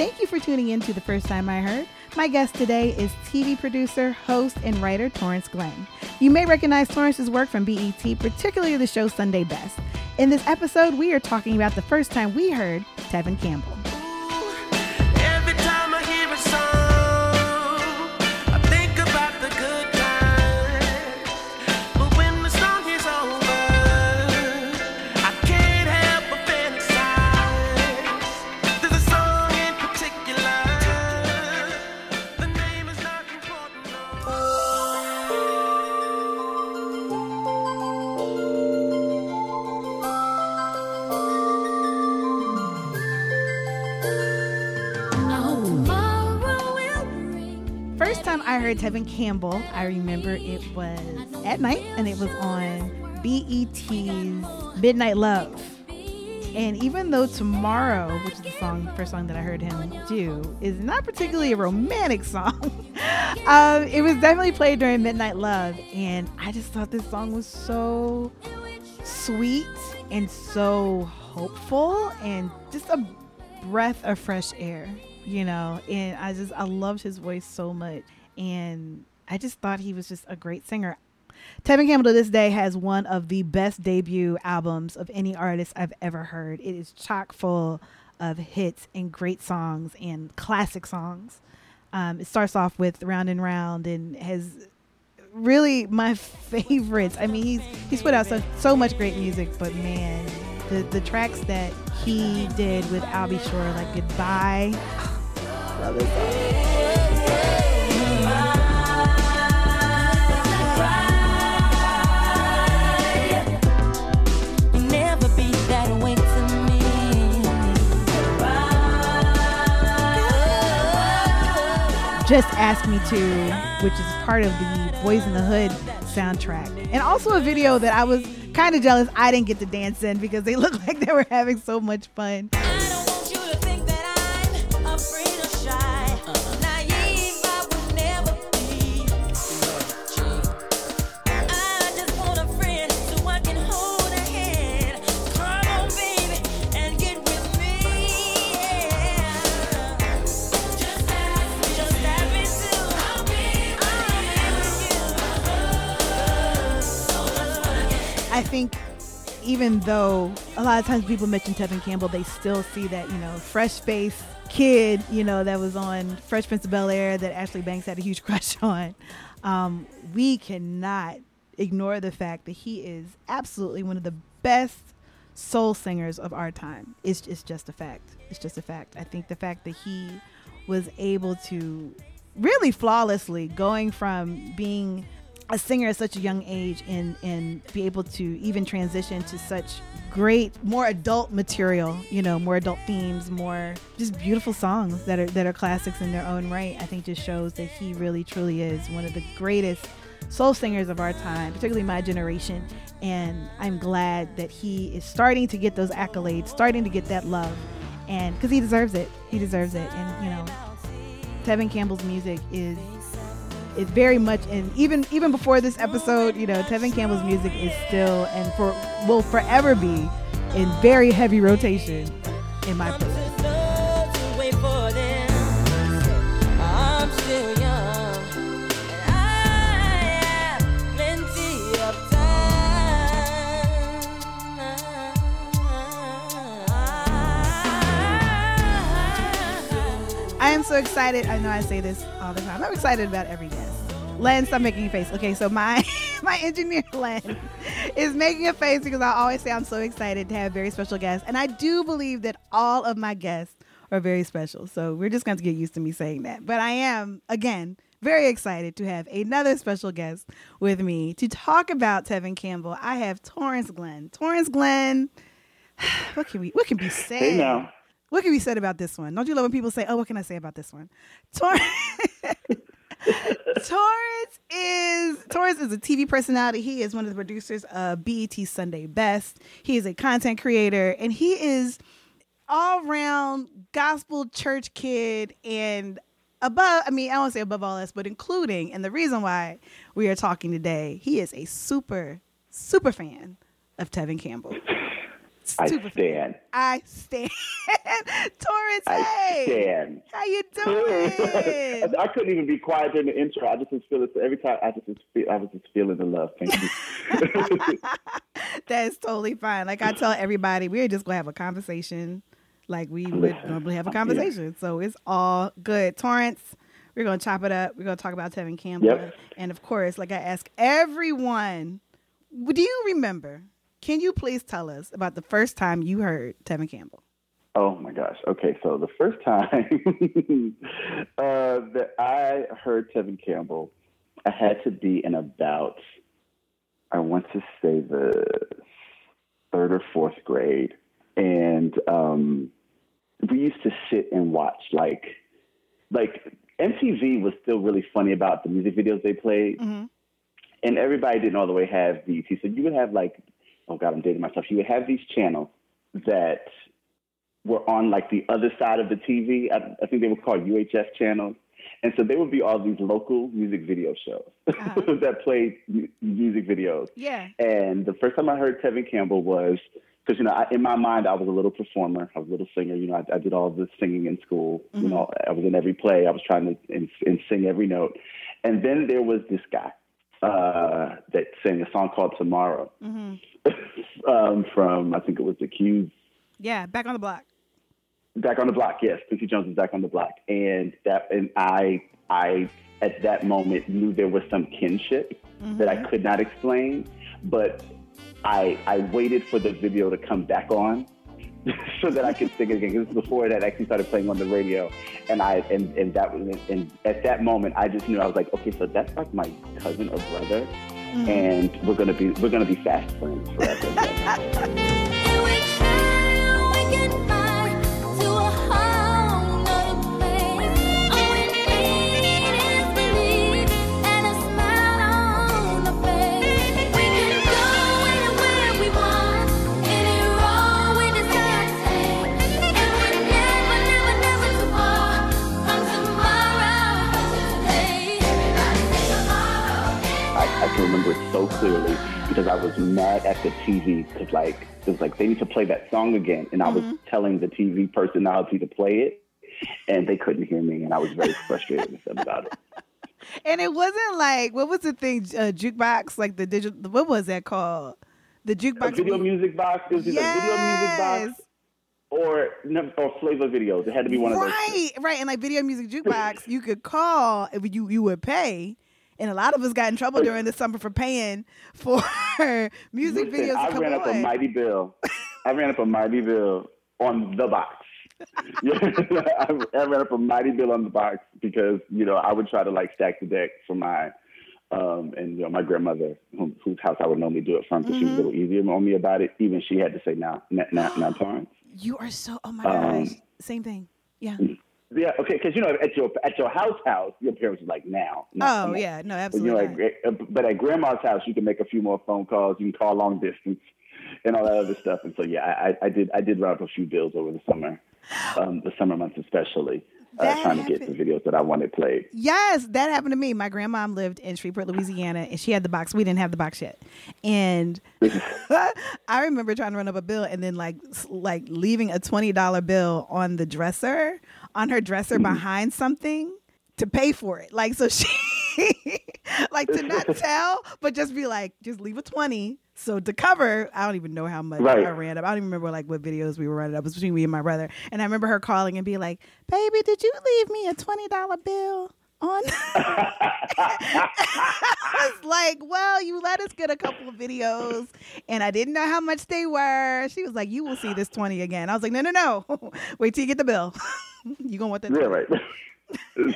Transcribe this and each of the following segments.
thank you for tuning in to the first time I heard. My guest today is TV producer, host, and writer Torrence Glenn. You may recognize Torrence's work from BET, particularly the show Sunday Best. In this episode, we are talking about the first time we heard Tevin Campbell. Tevin Campbell, I remember it was at night and it was on BET's Midnight Love. And even though Tomorrow, which is the song, first song that I heard him do, is not particularly a romantic song, um, it was definitely played during Midnight Love. And I just thought this song was so sweet and so hopeful and just a breath of fresh air, you know. And I just, I loved his voice so much and I just thought he was just a great singer. Tevin Campbell to this day has one of the best debut albums of any artist I've ever heard. It is chock full of hits and great songs and classic songs. Um, it starts off with Round and Round and has really my favorites. I mean, he's he's put out so, so much great music, but man, the the tracks that he did with Al B. Sure, like Goodbye, love this Just Ask Me To, which is part of the Boyz n the Hood soundtrack. And also a video that I was kind of jealous I didn't get to dance in because they looked like they were having so much fun. I think even though a lot of times people mention Tevin Campbell, they still see that, you know, fresh face kid, you know, that was on Fresh Prince of Bel Air that Ashley Banks had a huge crush on. Um, we cannot ignore the fact that he is absolutely one of the best soul singers of our time. It's, it's just a fact. It's just a fact. I think the fact that he was able to really flawlessly going from being a singer at such a young age and and be able to even transition to such great more adult material you know more adult themes more just beautiful songs that are that are classics in their own right i think just shows that he really truly is one of the greatest soul singers of our time particularly my generation. And i'm glad that he is starting to get those accolades starting to get that love. And because he deserves it. He deserves it. And you know tevin campbell's music is is very much in even even before this episode, you know, Tevin Campbell's music is still and for will forever be in very heavy rotation in my playlist. So excited. I know I say this all the time. I'm excited about every guest. Len, stop making a face. Okay, so my my engineer Len is making a face because I always say I'm so excited to have very special guests, and I do believe that all of my guests are very special. So we're just going to get used to me saying that. But I am again very excited to have another special guest with me to talk about Tevin Campbell. I have Torrence Glenn. Torrence Glenn. What can we? What can be said? Hey now. What can be said about this one? Don't you love when people say, "Oh, what can I say about this one?" Torrence. Torrence is Torrence is a TV personality. He is one of the producers of BET Sunday Best. He is a content creator, and he is all round gospel church kid and above. I mean, I won't say above all else, but including. And the reason why we are talking today, he is a super super fan of Tevin Campbell. I stand. I stand. Torrence, I hey, stand. how you doing? I couldn't even be quiet during the intro. I just was feeling every time. I just was feel, I was just feeling the love. Thank you. that is totally fine. Like I tell everybody, we're just gonna have a conversation, like we would normally have a yeah. conversation. So it's all good. Torrence, we're gonna chop it up. We're gonna talk about Tevin Campbell, Yep. and of course, like I ask everyone, do you remember? Can you please tell us about the first time you heard Tevin Campbell? Oh my gosh. Okay, so the first time uh, that I heard Tevin Campbell, I had to be in about, I want to say the third or fourth grade. And um, we used to sit and watch like, like MTV was still really funny about the music videos they played. Mm-hmm. and everybody didn't all the way have BET. So you would have like, oh God, I'm dating myself. You would have these channels that were on like the other side of the TV. I, I think they were called UHF channels. And so there would be all these local music video shows Uh-huh. that played mu- music videos. Yeah. And the first time I heard Tevin Campbell was because you know I, in my mind I was a little performer, I was a little singer. You know, I, I did all the singing in school. You know, I was in every play. I was trying to and, and sing every note. And then there was this guy uh, that sang a song called Tomorrow hmm um, from I think it was the Q's Yeah. Back on the block. Back on the block, yes. Quincy Jones was back on the block, and that and I I at that moment knew there was some kinship that I could not explain, but I I waited for the video to come back on so that I could sing again. This was before that had actually started playing on the radio, and I and and that was and at that moment I just knew I was like, okay, so that's like my cousin or brother, mm-hmm. and we're gonna be we're gonna be fast friends forever. so clearly because I was mad at the TV because like it was like they need to play that song again, and I was telling the TV personality to play it, and they couldn't hear me, and I was very frustrated with them about it. And it wasn't like what was the thing? Uh, jukebox, like the digital. What was that called? The A jukebox. video music box, it was either video music box Yes. or or flavor videos. It had to be one of those. Right, right, and like video music jukebox, you could call if you you would pay. And a lot of us got in trouble during the summer for paying for music Listen, videos I ran up a mighty bill. I ran up a mighty bill on the box. I, I ran up a mighty bill on the box because you know I would try to like stack the deck for my um, and you know my grandmother, whom, whose house I would normally do it from, because she was a Mm-hmm. little easier on me about it. Even she had to say now, now, now, now, Torrence. You are so. Oh my Um, gosh, same thing. Yeah. Yeah, okay, because you know at your at your house house, your parents are like now. Oh yeah, no, But, absolutely. you know, at, but at grandma's house, you can make a few more phone calls. You can call long distance and all that other stuff. And so, yeah, I, I did. I did run up a few bills over the summer, um, the summer months especially, uh, trying to get the videos that I wanted played. Yes, that happened to me. My grandmom lived in Shreveport, Louisiana, and she had the box. We didn't have the box yet, and I remember trying to run up a bill and then like like leaving a twenty dollar bill on the dresser, on her dresser mm-hmm. behind something to pay for it. Like so she, like to not tell, but just be like, just leave a twenty. So to cover, I don't even know how much Right. I ran up. I don't even remember like what videos we were running up. It was between me and my brother. And I remember her calling and being like, "Baby, did you leave me a twenty dollar bill on?" I was like, "Well, you let us get a couple of videos, and I didn't know how much they were." She was like, "You will see this twenty again." I was like, "No, no, no! Wait till you get the bill. you gonna want that?" Yeah, 20." right.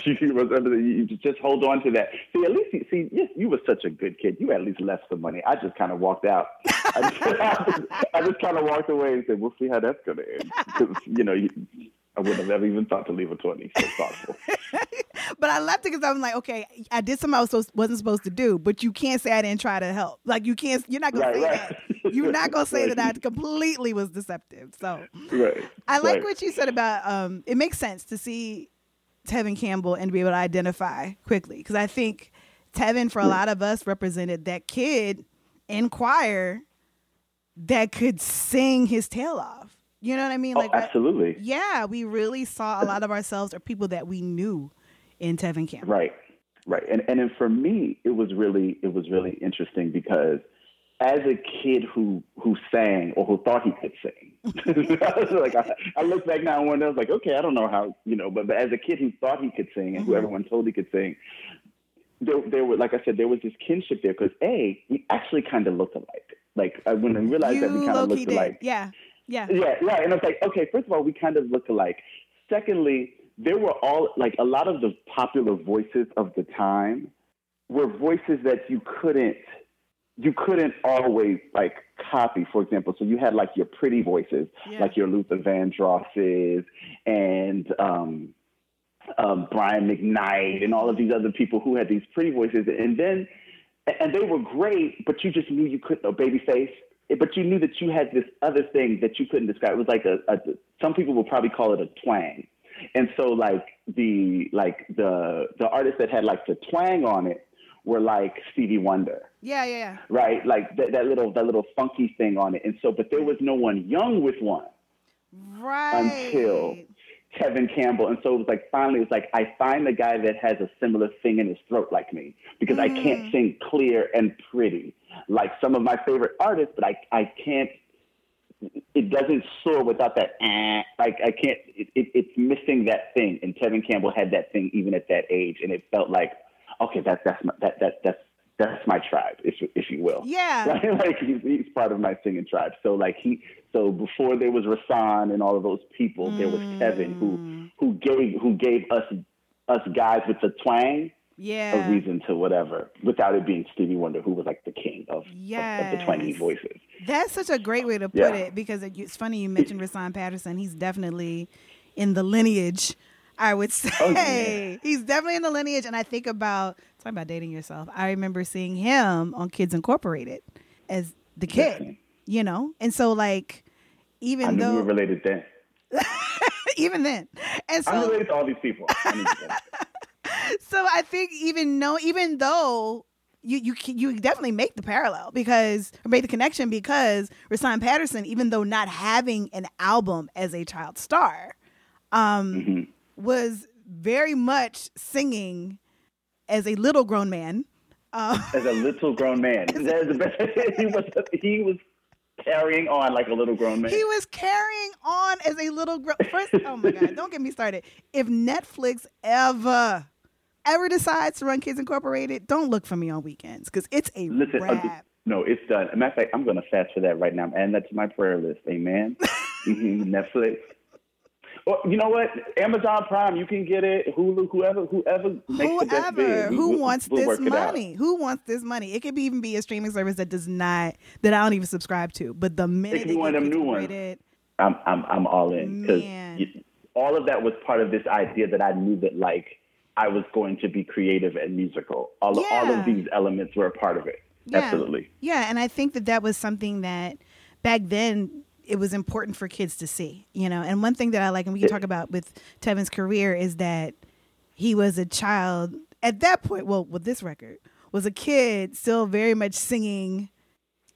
she was under the. You just hold on to that. See, at least you see. Yes, you were such a good kid. You at least left some money. I just kind of walked out. I just, I just kind of walked away and said, "We'll see how that's going to end." Because you know, you, I wouldn't have never even thought to leave a twenty. So thoughtful. But I left it because I'm like, okay, I did something I was supposed, wasn't supposed to do. But you can't say I didn't try to help. Like you can't. You're not gonna say right. that. You're not gonna say that I completely was deceptive. So right. I like right. what you said about um, it makes sense to see Tevin Campbell and to be able to identify quickly because I think Tevin for a lot of us represented that kid in choir that could sing his tail off. You know what I mean? Oh, Like, I- absolutely. yeah, we really saw a lot of ourselves or people that we knew in Tevin Campbell. Right, right, and and then for me, it was really it was really interesting because as a kid who who sang or who thought he could sing, I like I, I look back now and wonder, I was like, okay, I don't know how you know, but, but as a kid who thought he could sing and who Mhm. everyone told he could sing, there there were like I said, there was this kinship there because a we actually kind of looked alike. Like I, when I realized that we kind of looked did. alike, Yeah. Yeah. yeah, right. And I was like, okay, first of all, we kind of look alike. Secondly, there were all like a lot of the popular voices of the time were voices that you couldn't you couldn't always like copy, for example. So you had like your pretty voices, Yeah. like your Luther Vandrosses and um, um, Brian McKnight and all of these other people who had these pretty voices. And then, and they were great, but you just knew you couldn't, no Babyface, but you knew that you had this other thing that you couldn't describe. It was like a, a some people will probably call it a twang. And so like the, like the, the artists that had like the twang on it were like Stevie Wonder Yeah. Yeah. Yeah. right? Like that, that little that little funky thing on it. And so, but there was no one young with one Right. until Tevin Campbell. And so it was like finally, it's like I find the guy that has a similar thing in his throat like me because I Mm. can't sing clear and pretty like some of my favorite artists, but I I can't. It doesn't soar without that. Eh, like I can't. It, it, it's missing that thing, and Tevin Campbell had that thing even at that age, and it felt like, okay, that's that's my, that that that's that's my tribe, if if you will. Yeah. Right? like he's, he's part of my singing tribe. So like he, so before there was Rahsaan and all of those people, there was Tevin who Mm. who gave who gave us us guys with the twang Yeah. a reason to whatever, without it being Stevie Wonder, who was like the king of, of, of the twangy voices. That's such a great way to put Yeah. it because it- it's funny you mentioned Rahsaan Patterson. He's definitely in the lineage. I would say Oh, yeah. he's definitely in the lineage, and I think about talking about dating yourself. I remember seeing him on Kids Incorporated as the kid, you know, and so like I even knew we were though related then. even then, and so I'm related to all these people. I so I think even no, even though you you you definitely make the parallel because or make the connection because Rahsaan Patterson, even though not having an album as a child star, um, Mhm. Was very much singing as a little grown man. Um, As a little grown man, that is the best. he was he was carrying on like a little grown man. he was carrying on as a little grown. First, oh my god, don't get me started. If Netflix ever ever decides to run Kids Incorporated, don't look for me on weekends because it's a Listen, uh, wrap. no, it's done. As a matter of fact, I'm going to fast for that right now. I'm adding that to my prayer list. Amen. hmm Netflix. Or you know what? Amazon Prime, you can get it. Hulu, whoever, whoever makes the best Whoever who we'll- wants we'll this it money, who wants this money? It could be, even be a streaming service that does not that I don't even subscribe to. But the minute could be one of them new ones. I'm, I'm, I'm all in because all of that was part of this idea that I knew that like I was going to be creative and musical. All, all of these elements were a part of it. Yeah. Absolutely. Yeah, and I think that that was something that back then it was important for kids to see, you know. And one thing that I like, and we can talk about with Tevin's career, is that he was a child at that point. Well, with this record, was a kid still very much singing.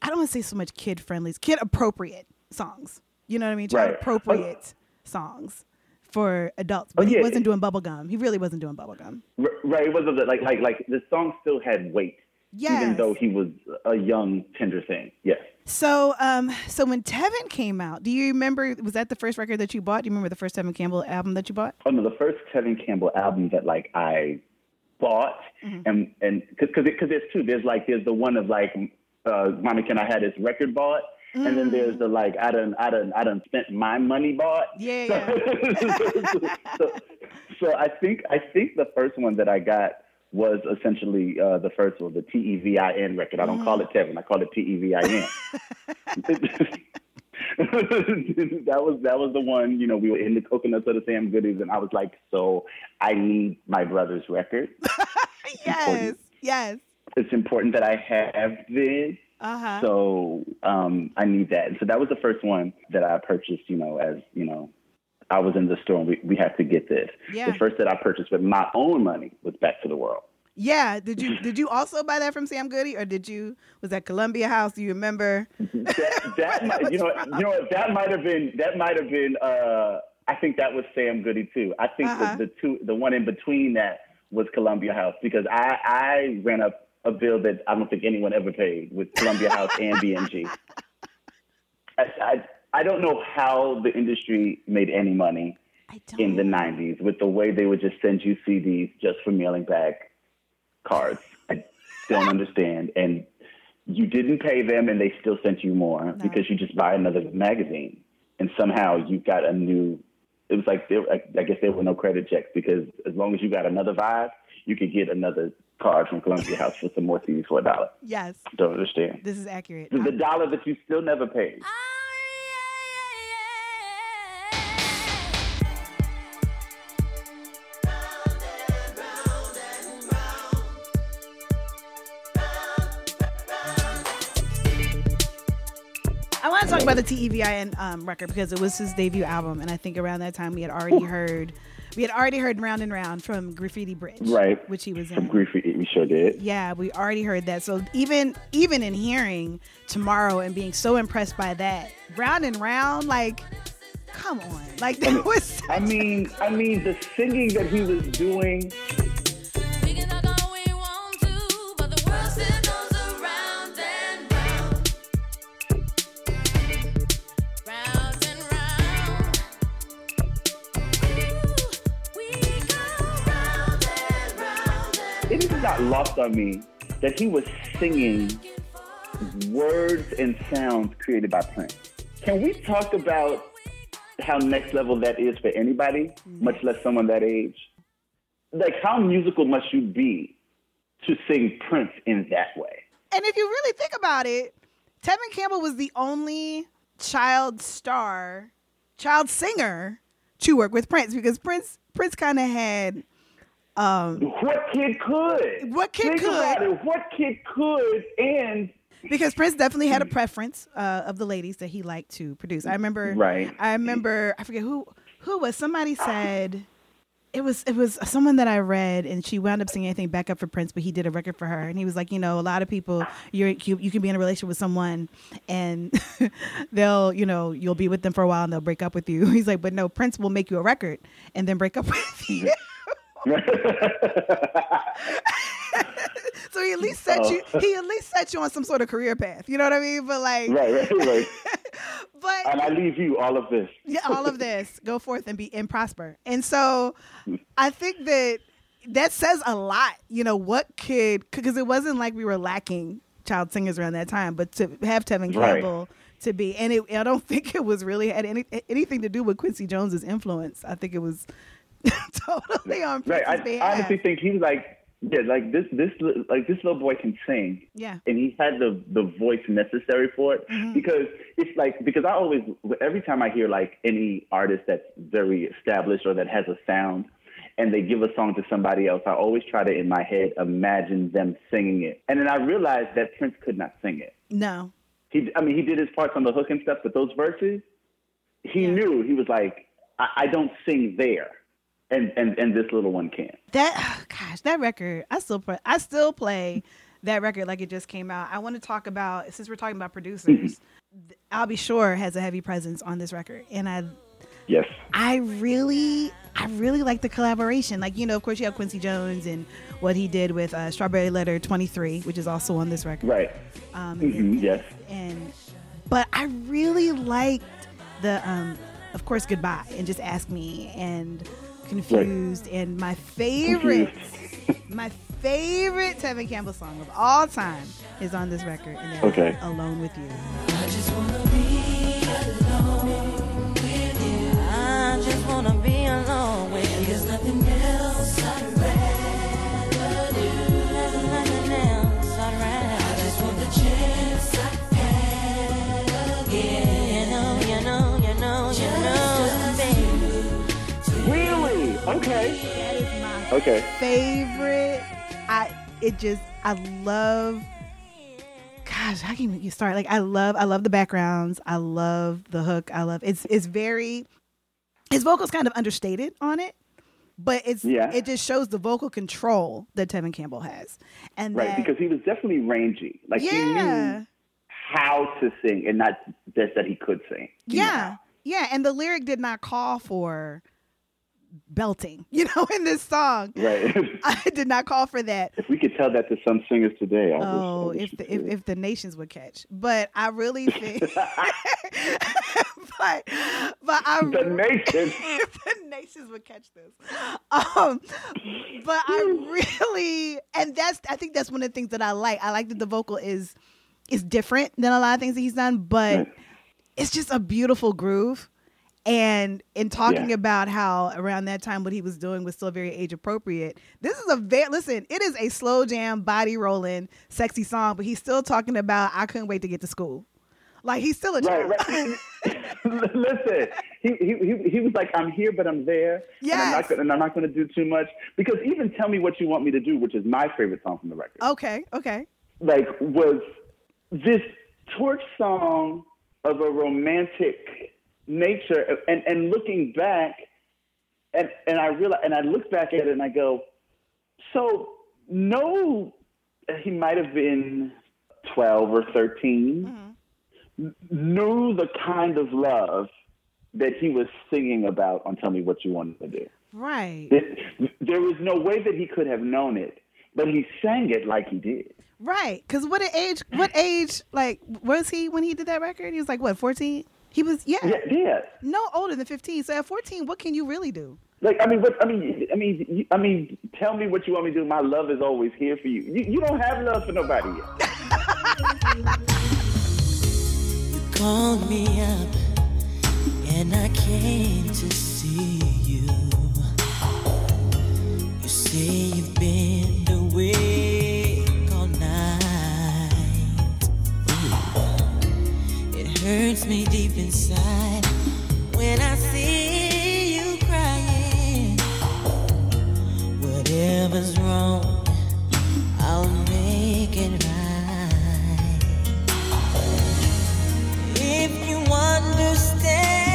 I don't want to say so much kid friendly, kid appropriate songs. You know what I mean? Child Right. appropriate songs for adults. Oh, But he wasn't doing bubblegum. He really wasn't doing bubblegum. Right. It wasn't like like like the song still had weight, Yes. even though he was a young tender thing. Yes. So, um, so when Tevin came out, do you remember? Was that the first record that you bought? Do you remember the first Tevin Campbell album that you bought? Oh no, the first Tevin Campbell album that like I bought, Mm-hmm. and and because because there's two. There's like there's the one of like, uh, Mommy, can I had this record bought? And then there's the like I done I done I done spent my money bought. Yeah, so, so I think I think the first one that I got was essentially uh, the first one, the T E V I N record. I don't call it Tevin, I call it T E V I N. that was that was the one. You know, we were in the coconuts of the Sam Goodies, and I was like, so I need my brother's record. yes, important. yes. It's important that I have this. Uh huh. So um, I need that. So that was the first one that I purchased, you know, as, you know, I was in the store and we, we have to get this. Yeah. The first that I purchased with my own money was Back to the World. Yeah. Did you did you also buy that from Sam Goody or did you was that Columbia House? Do you remember? that, that might, you know what, you know what that might have been that might have been uh I think that was Sam Goody too. I think Uh-huh. the, the two the one in between that was Columbia House because I I ran up a bill that I don't think anyone ever paid with Columbia House and BMG. I, I I don't know how the industry made any money in the 90s with the way they would just send you CDs just for mailing back cards. I don't understand. And you didn't pay them and they still sent you more because you just buy another magazine. And somehow you got a new, it was like, there, I, guess there were no credit checks because as long as you got another vibe, you could get another card from Columbia House for some more CDs for a dollar. Yes. Don't understand. This is accurate. The, dollar that you still never paid. I talk about the TEVIN um, record because it was his debut album, and I think around that time we had already heard, we had already heard "Round and Round" from Graffiti Bridge, Right. Which he was From in. Graffiti, we sure did. Yeah, we already heard that. So even even in hearing tomorrow and being so impressed by that, "Round and Round," like, come on, like that was. I mean, I mean, the singing that he was doing. And It is not lost on me that he was singing words and sounds created by Prince. Can we talk about how next level that is for anybody, mm-hmm. much less someone that age? Like, how musical must you be to sing Prince in that way? And if you really think about it, Tevin Campbell was the only child star, child singer to work with Prince because Prince Prince kind of had What kid could? What kid Think could? About it. What kid could? And because Prince definitely had a preference uh, of the ladies that he liked to produce. I remember, Right. I remember, I forget who who was. Somebody said it was it was someone that I read, and she wound up singing anything back up for Prince, but he did a record for her, and he was like, you know, a lot of people, you're you, you can be in a relationship with someone, and they'll, you know, you'll be with them for a while, and they'll break up with you. He's like, but no, Prince will make you a record and then break up with you. so he at least set you he at least set you on some sort of career path. You know what I mean? But like right, right, right. but And I leave you all of this. yeah, all of this go forth and be and prosper. And so I think that that says a lot. You know what could because it wasn't like we were lacking child singers around that time, but to have Tevin Right. Campbell to be and it, I don't think it was really had any anything to do with Quincy Jones's influence. I think it was totally on Right. I behalf. honestly think he was like, yeah, like this, this, like this little boy can sing. Yeah. And he had the the voice necessary for it Mm-hmm. because it's like because I always every time I hear like any artist that's very established or that has a sound and they give a song to somebody else, I always try to in my head imagine them singing it. And then I realized that Prince could not sing it. no. He, I mean, he did his parts on the hook and stuff, but those verses, he Yeah. knew he was like, I, I don't sing there, and and and this little one can. That gosh, that record, I still play, I still play that record like it just came out. I want to talk about since we're talking about producers. Al B. Sure has a heavy presence on this record, and I Yes. I really I really like the collaboration. Like you know, of course, you have Quincy Jones and what he did with uh, Strawberry Letter Twenty Three, which is also on this record. Right. Um, Mhm, yes. and but I really liked the um of course goodbye and just ask me and confused. And my favorite my favorite Tevin Campbell song of all time is on this record and that's Okay. Alone with You. I Okay. That is my Okay. favorite. I it just I love gosh, how can you start? Like I love I love the backgrounds. I love the hook. I love it's it's very his vocals kind of understated on it. but it's Yeah. it just shows the vocal control that Tevin Campbell has, and Right, that, because he was definitely rangy. Like he knew how to sing and not just that he could sing. Yeah, how. yeah, and the lyric did not call for belting, you know, in this song. Right. I did not call for that. if we could tell that to some singers today, I wish- I Oh, wish if the if, if the nations would catch, but I really think, but but I the nation. if the nations would catch this, um, but I really and that's I think that's one of the things that I like. I like that the vocal is is different than a lot of things that he's done, but Right. it's just a beautiful groove. And in talking Yeah. about how around that time what he was doing was still very age appropriate, this is a very listen. It is a slow jam, body rolling, sexy song, but he's still talking about I couldn't wait to get to school. Like he's still a child. Right, right. Listen, he, he he he was like, "I'm here, but I'm there, and I'm Yes. not gonna, and I'm not going to do too much." Because even "Tell Me What You Want Me to Do," which is my favorite song from the record, okay, okay. like was this torch song of a romantic nature, and and looking back, and and I realize, and I look back at it, and I go, so no, he might have been twelve or 13 mm-hmm. knew the kind of love that he was singing about on Tell Me What You Wanted to Do. Right. There- There was no way that he could have known it, but he sang it like he did. Right. Cause what age what age like was he when he did that record? He was like what, fourteen? He was yeah, Yeah, yeah. no older than fifteen. So at fourteen, what can you really do? Like I mean, what I mean, I mean, you- I mean, tell me what you want me to do. My love is always here for you. You, you don't have love for nobody yet. You called me up and I came to see you. You say you've been awake hurts me deep inside when I see you crying. Whatever's wrong, I'll make it right. If you understand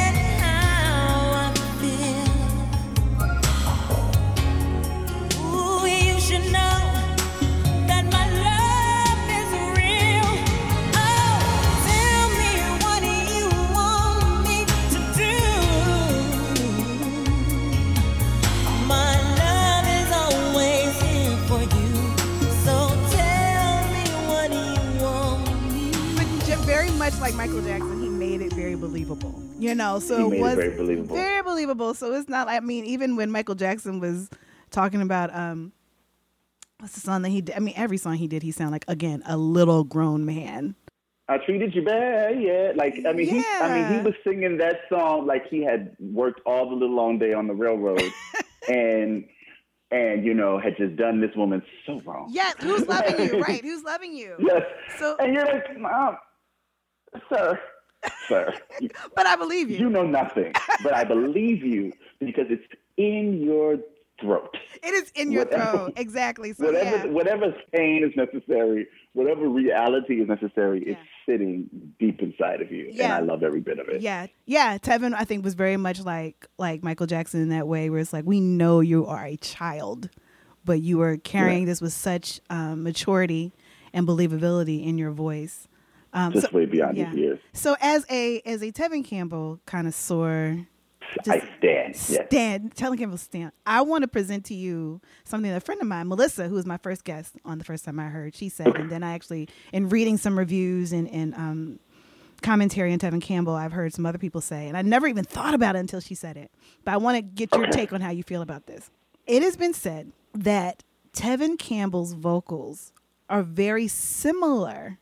know, so it was very believable. Very believable. So it's not. I mean, even when Michael Jackson was talking about um, what's the song that he did? I mean, every song he did, he sounded like again a little grown man. I treated you bad, yeah. Like I mean, he, I mean, he was singing that song like he had worked all the little long day on the railroad, and and you know had just done this woman so wrong. Yes, who's loving you? Right, who's loving you? Yes. So, And you're like, Mom, sir, sir, but I believe you. you know nothing, but I believe you because it's in your throat. it is in your Whatever- throat, exactly. So Whatever, yeah. whatever pain is necessary, whatever reality is necessary, Yeah. sitting deep inside of you, and I love every bit of it. Yeah, yeah. Tevin, I think, was very much like like Michael Jackson in that way, where it's like we know you are a child, but you are carrying this with such um, maturity and believability in your voice. Um, Just so, way beyond yeah. his years. so as a as a Tevin Campbell connoisseur, I stand. Yes. Stan, Tevin Campbell Stan, I want to present to you something that a friend of mine, Melissa, who was my first guest on the first time I heard, she said, and then I actually, in reading some reviews and, and um, commentary on Tevin Campbell, I've heard some other people say, and I never even thought about it until she said it. But I want to get your take on how you feel about this. It has been said that Tevin Campbell's vocals are very similar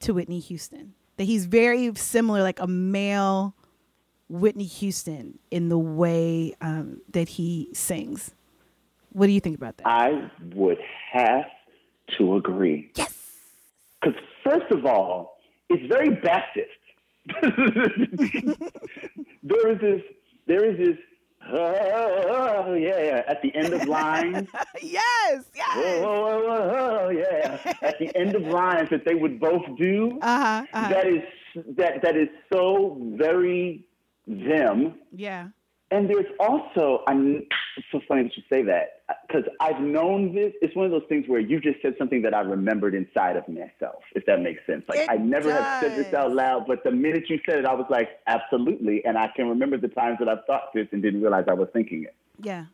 to Whitney Houston. That he's very similar, like a male Whitney Houston in the way um, that he sings. What do you think about that? I would have to agree. yes. Because first of all, it's very Baptist. there is this. There is this. Oh yeah, yeah. At the end of lines. yes. Oh, Yes. oh, oh, oh, yeah. At the end of lines that they would both do. Uh huh. Uh-huh. That is that that is so very them. yeah. And there's also, I'm, it's so funny that you say that because I've known this. It's one of those things where you just said something that I remembered inside of myself, if that makes sense. Like It I never have said this out loud, but the minute you said it, I was like, absolutely. And I can remember the times that I've thought this and didn't realize I was thinking it. Yeah.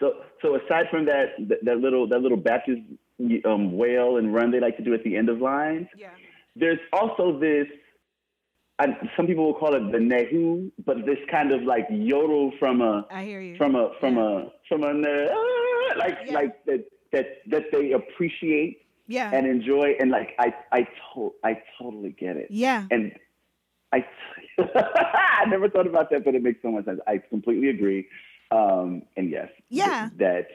So, so aside from that, that, that little that little Baptist um, wail and run they like to do at the end of lines, Yeah. there's also this. I, some people will call it the nehu, but this kind of like yodel from a I hear you. from a from Yeah. a from a uh, like Yeah. like that that that they appreciate Yeah. and enjoy and like I I to, I totally get it yeah. and I I never thought about that but it makes so much sense I completely agree um and yes Yeah. th- that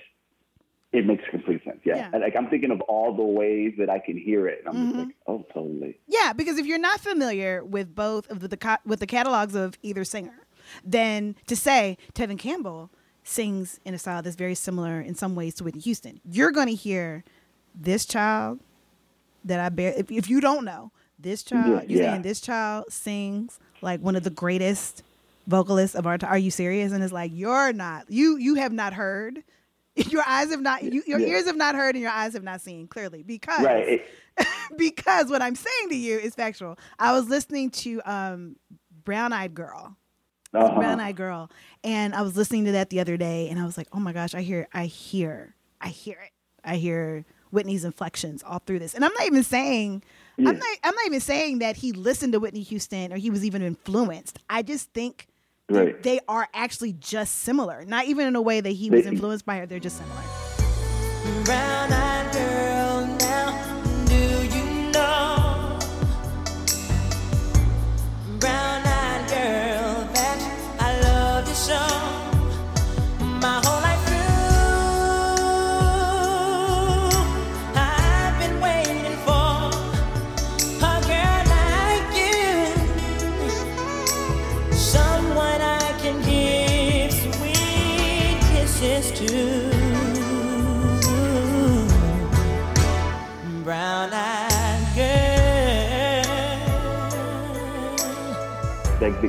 it makes complete sense yeah, Yeah. Like I'm thinking of all the ways that I can hear it and I'm Mm-hmm. just like oh totally Yeah, because if you're not familiar with both of the, the with the catalogs of either singer, then to say Tevin Campbell sings in a style that's very similar in some ways to Whitney Houston, you're going to hear this child that I bear. If, if you don't know this child, Yeah, you're yeah. saying this child sings like one of the greatest vocalists of our time. Are you serious? And it's like you're not. You you have not heard. Your eyes have not. You, your Yeah. ears have not heard, and your eyes have not seen clearly because right because what I'm saying to you is factual. I was listening to um, Brown Eyed Girl, uh-huh. Brown Eyed Girl, and I was listening to that the other day, and I was like, oh my gosh, I hear, I hear, I hear it, I hear Whitney's inflections all through this, and I'm not even saying. Yeah. I'm not. I'm not even saying that he listened to Whitney Houston or he was even influenced. I just think Right. they are actually just similar. Not even in a way that he was influenced by her. They're just similar.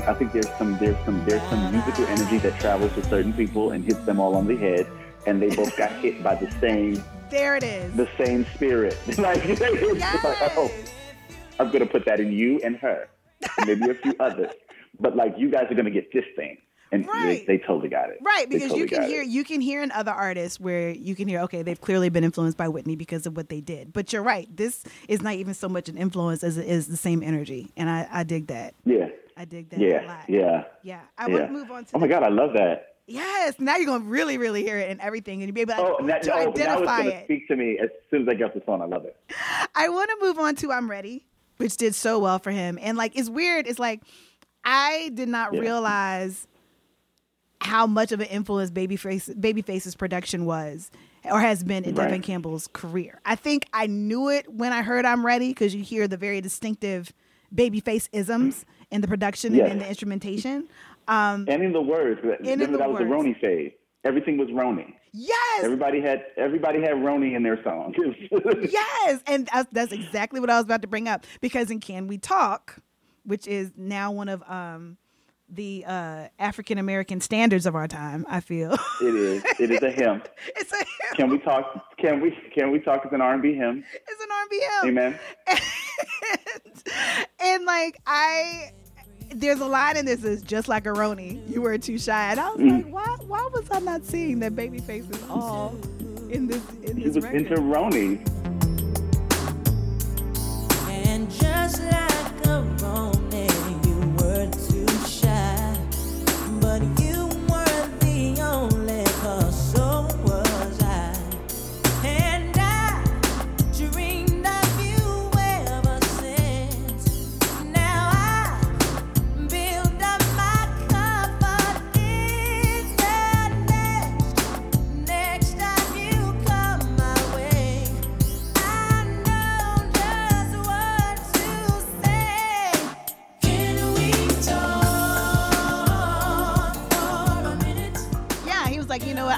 I think there's some there's some there's some musical energy that travels to certain people and hits them all on the head, and they both got hit by the same There it is. the same spirit. like, it's like, oh, I'm gonna put that in you and her, and maybe a few others, but like you guys are gonna get this thing, and Right. they, they totally got it. Right, because totally you can hear it. you can hear in other artists where you can hear okay they've clearly been influenced by Whitney because of what they did. But you're right, this is not even so much an influence as it is the same energy, and I, I dig that. Yeah, I dig that a yeah, lot. yeah. yeah. I yeah. want to move on to Oh my god, I love that. yes. Now you're gonna really really hear it and everything, and you'll be able Oh, to, that, to oh, now identify gonna it. speak to me as soon as I get off the phone. I love it. I want to move on to I'm Ready, which did so well for him. And like, it's weird. It's like, I did not Yeah. realize how much of an influence Babyface Babyface's production was or has been in Right. Tevin Campbell's career. I think I knew it when I heard I'm Ready because you hear the very distinctive Babyface isms in the production Yes. and in the instrumentation. Um, And in the words, that, in the that was the. Roni phase. Everything was Roni. yes, Everybody had everybody had Roni in their song. yes, and that's, that's exactly what I was about to bring up because in Can We Talk, which is now one of um, the uh, African American standards of our time, I feel It is. It is a hymn. it's a hymn. Can we talk? Can we? Can we talk? It's an R&B hymn. it's an R&B hymn. Amen. and, and like I there's a line in this that's just like a Roni. You were too shy. And I was Mm. like, why why was I not seeing that Babyface is all in this in He this was record? into Roni. And just like a Roman,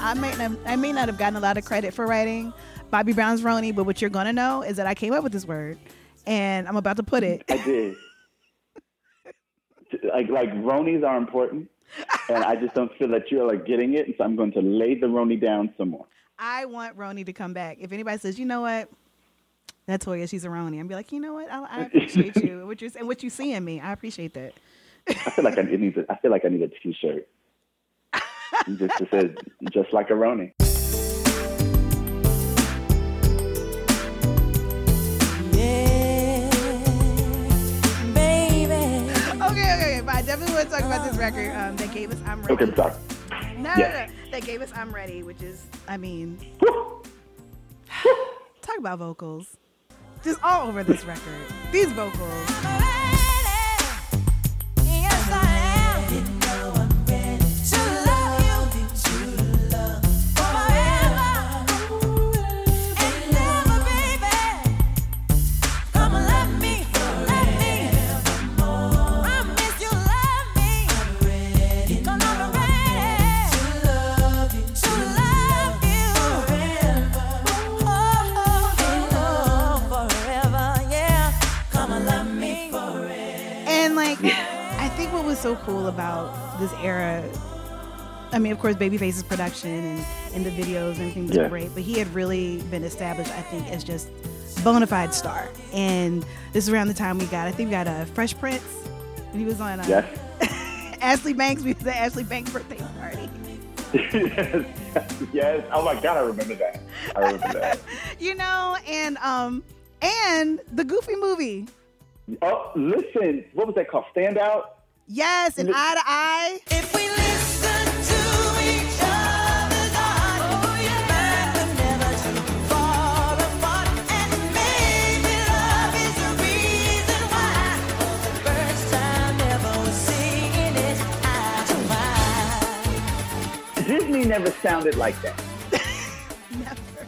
I may not, I may not have gotten a lot of credit for writing Bobby Brown's Roni, but what you're gonna know is that I came up with this word, and I'm about to put it. I did. like like Ronis are important. and I just don't feel that you're like getting it. So I'm going to lay the Roni down some more. I want Roni to come back. If anybody says, you know what, that's Toya, she's a Roni, I'm be like, you know what, I, I appreciate you what you're and what you see in me. I appreciate that. I feel like I need. A, I feel like I need a T-shirt. Just to say, just like a Roni. Okay, okay, okay. But I definitely want to talk about this record um, that gave us I'm Ready. Okay, I'm sorry. No, Yes. no, no. That gave us I'm Ready, which is, I mean, talk about vocals. Just all over this record. These vocals. So cool about this era, I mean, of course, Babyface's production and, and the videos and was Yeah. great, but he had really been established, I think, as just bona fide star. And this is around the time we got, I think we got a Fresh Prince he was on uh, Yes. Ashley Banks. We was at Ashley Banks' birthday party. yes. Yes. Oh my God, I remember that. I remember that. You know, and um, and the Goofy movie. Oh, listen. What was that called? Stand out. Yes, and Li- eye to eye. If we listen to each other's heart, oh yeah, we're never too far apart. And maybe love is the reason why. For the first time ever, we're singing it eye to eye. Disney never sounded like that Never.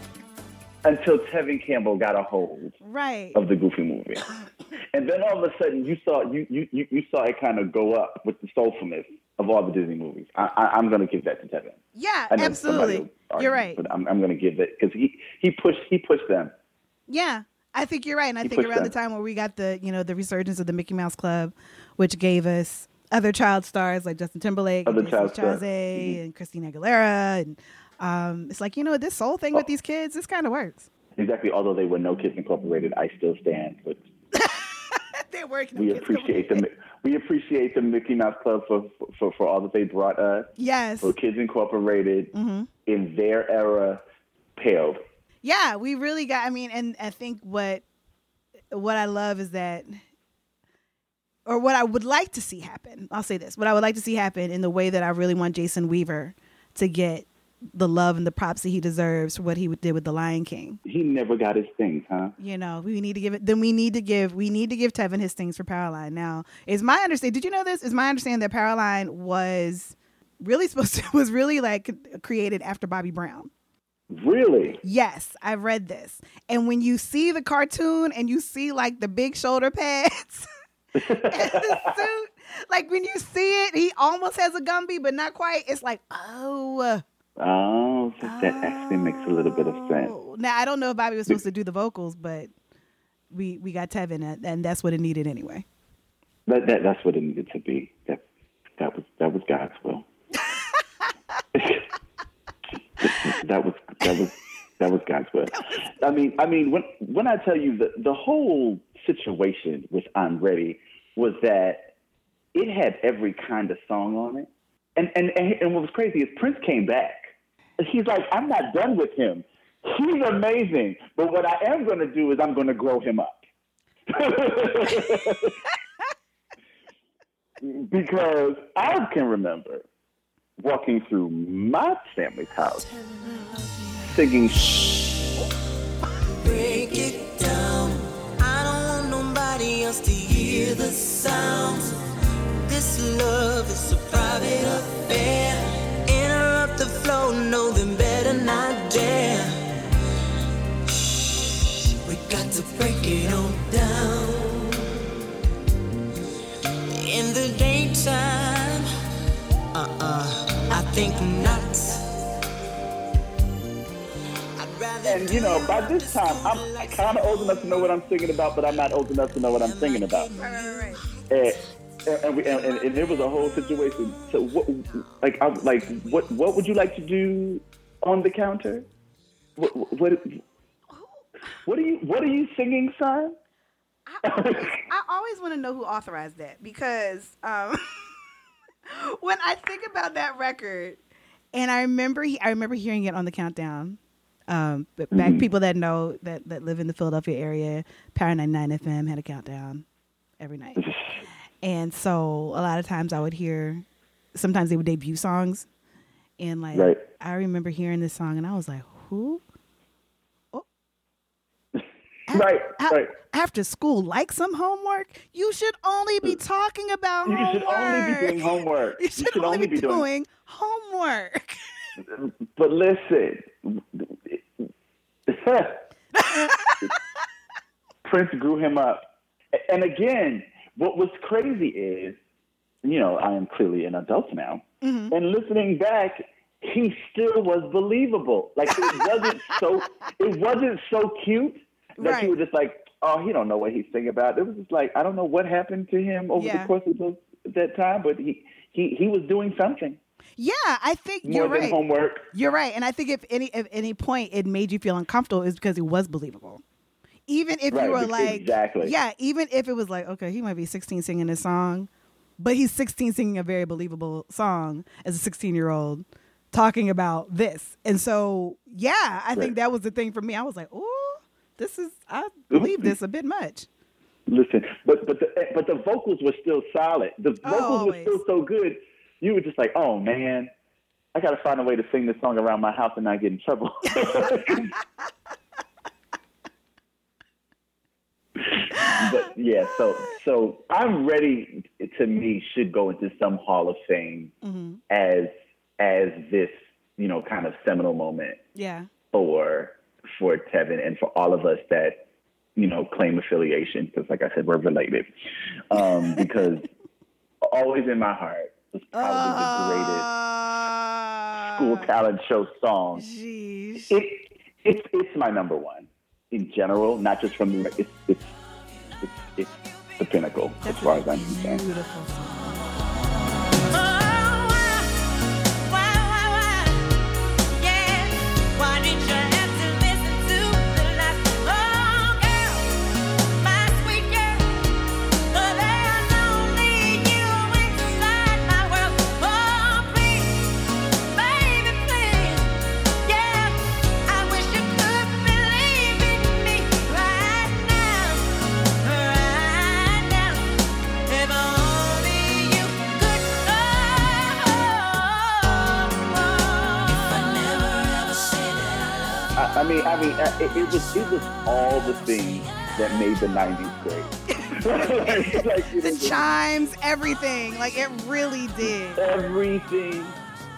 until Tevin Campbell got a hold Right. of the Goofy movie. And then all of a sudden, you saw you you you, saw it kind of go up with the soulfulness of all the Disney movies. I, I, I'm going to give that to Tevin. Yeah, I know somebody absolutely. argue, You're right. but I'm, I'm going to give it because he he pushed he pushed them. Yeah, I think you're right, and I He think around the time where we got the you know the resurgence of the Mickey Mouse Club, which gave us other child stars like Justin Timberlake, Other and child stars. Chasez, and Christina Aguilera, and um, it's like you know this soul thing with Oh. these kids, this kind of works. Exactly. Although they were no kids incorporated, I still stand. But They're working. we appreciate the we appreciate the Mickey Mouse Club for for, for all that they brought us. Yes. For Kids Incorporated hmm in their era paled. Yeah, we really got. I mean, and I think what what I love is that, or what I would like to see happen. I'll say this: what I would like to see happen in the way that I really want Jason Weaver to get the love and the props that he deserves for what he did with the Lion King. He never got his things, huh? You know, we need to give it. Then we need to give. We need to give Tevin his things for Powerline. Now, is my understanding? Did you know this? Is my understanding that Powerline was really supposed to was really like created after Bobby Brown. Really? Yes, I've read this. And when you see the cartoon and you see like the big shoulder pads and the suit, like when you see it, he almost has a Gumby, but not quite. It's like, oh. Oh, that that actually makes a little bit of sense. oh. Now I don't know if Bobby was supposed to do the vocals, but we we got Tevin, and- and that's what it needed anyway. That, that that's what it needed to be. That that was that was God's will. that was that was that was God's will. I mean, I mean, when when I tell you the the whole situation with I'm Ready was that it had every kind of song on it, and and and, and what was crazy is Prince came back. He's like, I'm not done with him. He's amazing, but what I am going to do is I'm going to grow him up. because I can remember walking through my family's house singing Break it down. I don't want nobody else to hear the sounds. This love is a private affair. We to break it on down. In the daytime, uh-uh, I think not. I'd rather and you know by this time I'm kind of old enough to know what I'm singing about but I'm not old enough to know what I'm singing about Right, right, right. Eh, and, and, we, and, and, and there was a whole situation. So what, like, I, like, what, what would you like to do on the counter? What, what, what are you, what are you singing, son? I always want to know who authorized that because um, when I think about that record, and I remember he, I remember hearing it on the countdown. Um, but back people that know that that live in the Philadelphia area, Power 99 FM had a countdown every night, and so a lot of times I would hear. Sometimes they would debut songs, and like Right. I remember hearing this song, and I was like, "Who?" Right, A- right. After school, like some homework, you should only be talking about homework. You homework. should only be doing homework. You should, only, be, doing doing homework. But listen, Prince grew him up. And again, what was crazy is, you know, I am clearly an adult now. Mm-hmm. And listening back, he still was believable. Like it wasn't so it wasn't so cute that Right. you were just like, oh, he don't know what he's singing about. It was just like, I don't know what happened to him over Yeah. the course of those, that time, but he, he he was doing something Yeah, I think more you're than right. homework. You're right, and I think if any if any point it made you feel uncomfortable is because it was believable. Even if Right, you were like, exactly. yeah, even if it was like, okay, he might be 16 singing this song, but he's 16 singing a very believable song as a 16 year old talking about this, and so yeah, I think that was the thing for me. I was like, oh, this is I believe this a bit much. Listen, but but the but the vocals were still solid. The vocals were still so good. You were just like, oh man, I got to find a way to sing this song around my house and not get in trouble. but yeah, so so I'm ready. To me, should go into some Hall of Fame Mm-hmm. as as this you know kind of seminal moment Yeah, for for Tevin and for all of us that you know claim affiliation because like I said we're related um, because always in my heart was probably the uh, greatest school talent show song. Jeez. It it's it's my number one in general, not just from the it's it's it's, it's the pinnacle as far as I'm concerned. Beautiful song. It, was it was all the things that made the '90s great. like, it The was chimes, everything. Like it really did. everything.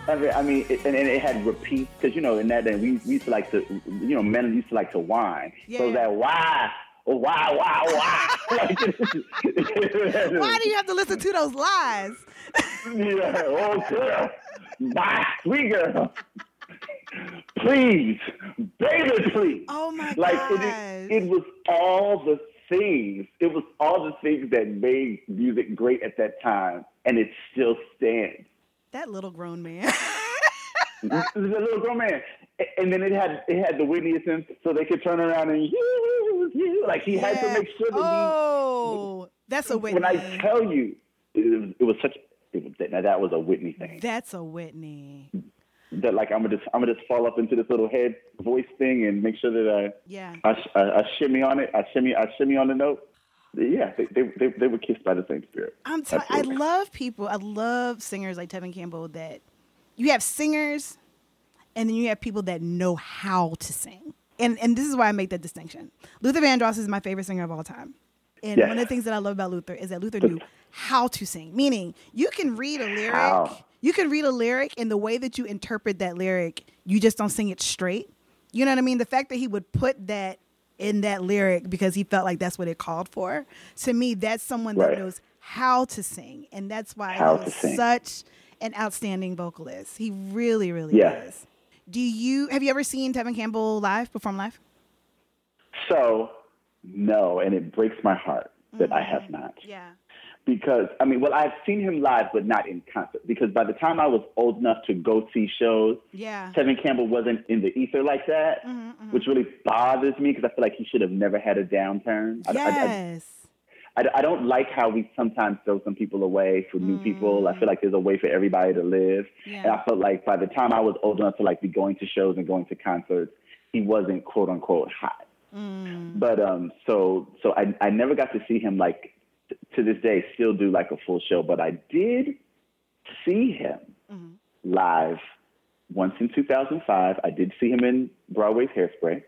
Every, I mean, it, and, and it had repeats because you know in that day we, we used to like to, you know, men used to like to whine. So Yeah. that why, oh, why, why, why? like, Why do you have to listen to those lies? Yeah, oh girl, bye, sweet girl. Please, baby, please. Oh my like gosh. it, it was all the things. It was all the things that made music great at that time, and it still stands. That little grown man. A little grown man, and then it had it had the Whitney Houston, so they could turn around and you, you, like he had to make sure that he Oh, that's a. Whitney. When I tell you, it was, it was such. It was, now that was a Whitney thing. that's a Whitney. That like I'm gonna just I'm gonna just fall up into this little head voice thing and make sure that Yeah. I I, I, I shimmy on it. I shimmy I shimmy on the note. Yeah, they they they, they were kissed by the same spirit. I'm t- I Absolutely. love people. I love singers like Tevin Campbell that you have singers and then you have people that know how to sing. And and this is why I make that distinction. Luther Vandross is my favorite singer of all time. And Yes. one of the things that I love about Luther is that Luther knew how to sing. Meaning you can read a lyric, How? You can read a lyric and the way that you interpret that lyric, you just don't sing it straight. You know what I mean? The fact that he would put that in that lyric because he felt like that's what it called for. To me, that's someone that knows how to sing, and that's why How he's such an outstanding vocalist. He really, really Yeah. is. Do you have you ever seen Tevin Campbell live perform live? So no, and it breaks my heart that I have mm-hmm. not. Yeah. Because I mean, well, I've seen him live, but not in concert. Because by the time I was old enough to go see shows, Yeah. Tevin Campbell wasn't in the ether like that, Mm-hmm, which really bothers me because I feel like he should have never had a downturn. I- I- I, Yes. I, I don't like how we sometimes throw some people away for new people. I feel like there's a way for everybody to live. Yeah. And I felt like by the time I was old enough to like be going to shows and going to concerts, he wasn't quote unquote hot. But um, so so I I never got to see him like to this day still do like a full show. But I did see him live once in 2005. I did see him in Broadway's Hairspray.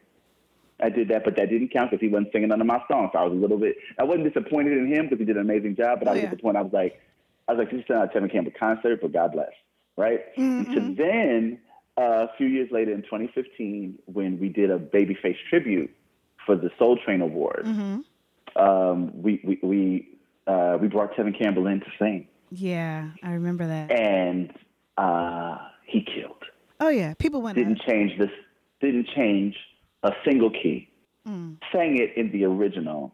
I did that, but that didn't count because he wasn't singing none of my songs. So I was a little bit. I wasn't disappointed in him because he did an amazing job, but I Oh, was yeah. disappointed. I was like, I was like, this is not a Tevin Campbell concert, but God bless, right? To then uh, a few years later in 2015, when we did a Babyface tribute for the Soul Train Award, um, we we we uh, we brought Tevin Campbell in to sing, Yeah, I remember that. and uh, he killed. Oh yeah, people went. Didn't out. change this. Didn't change a single key. Mm. Sang it in the original,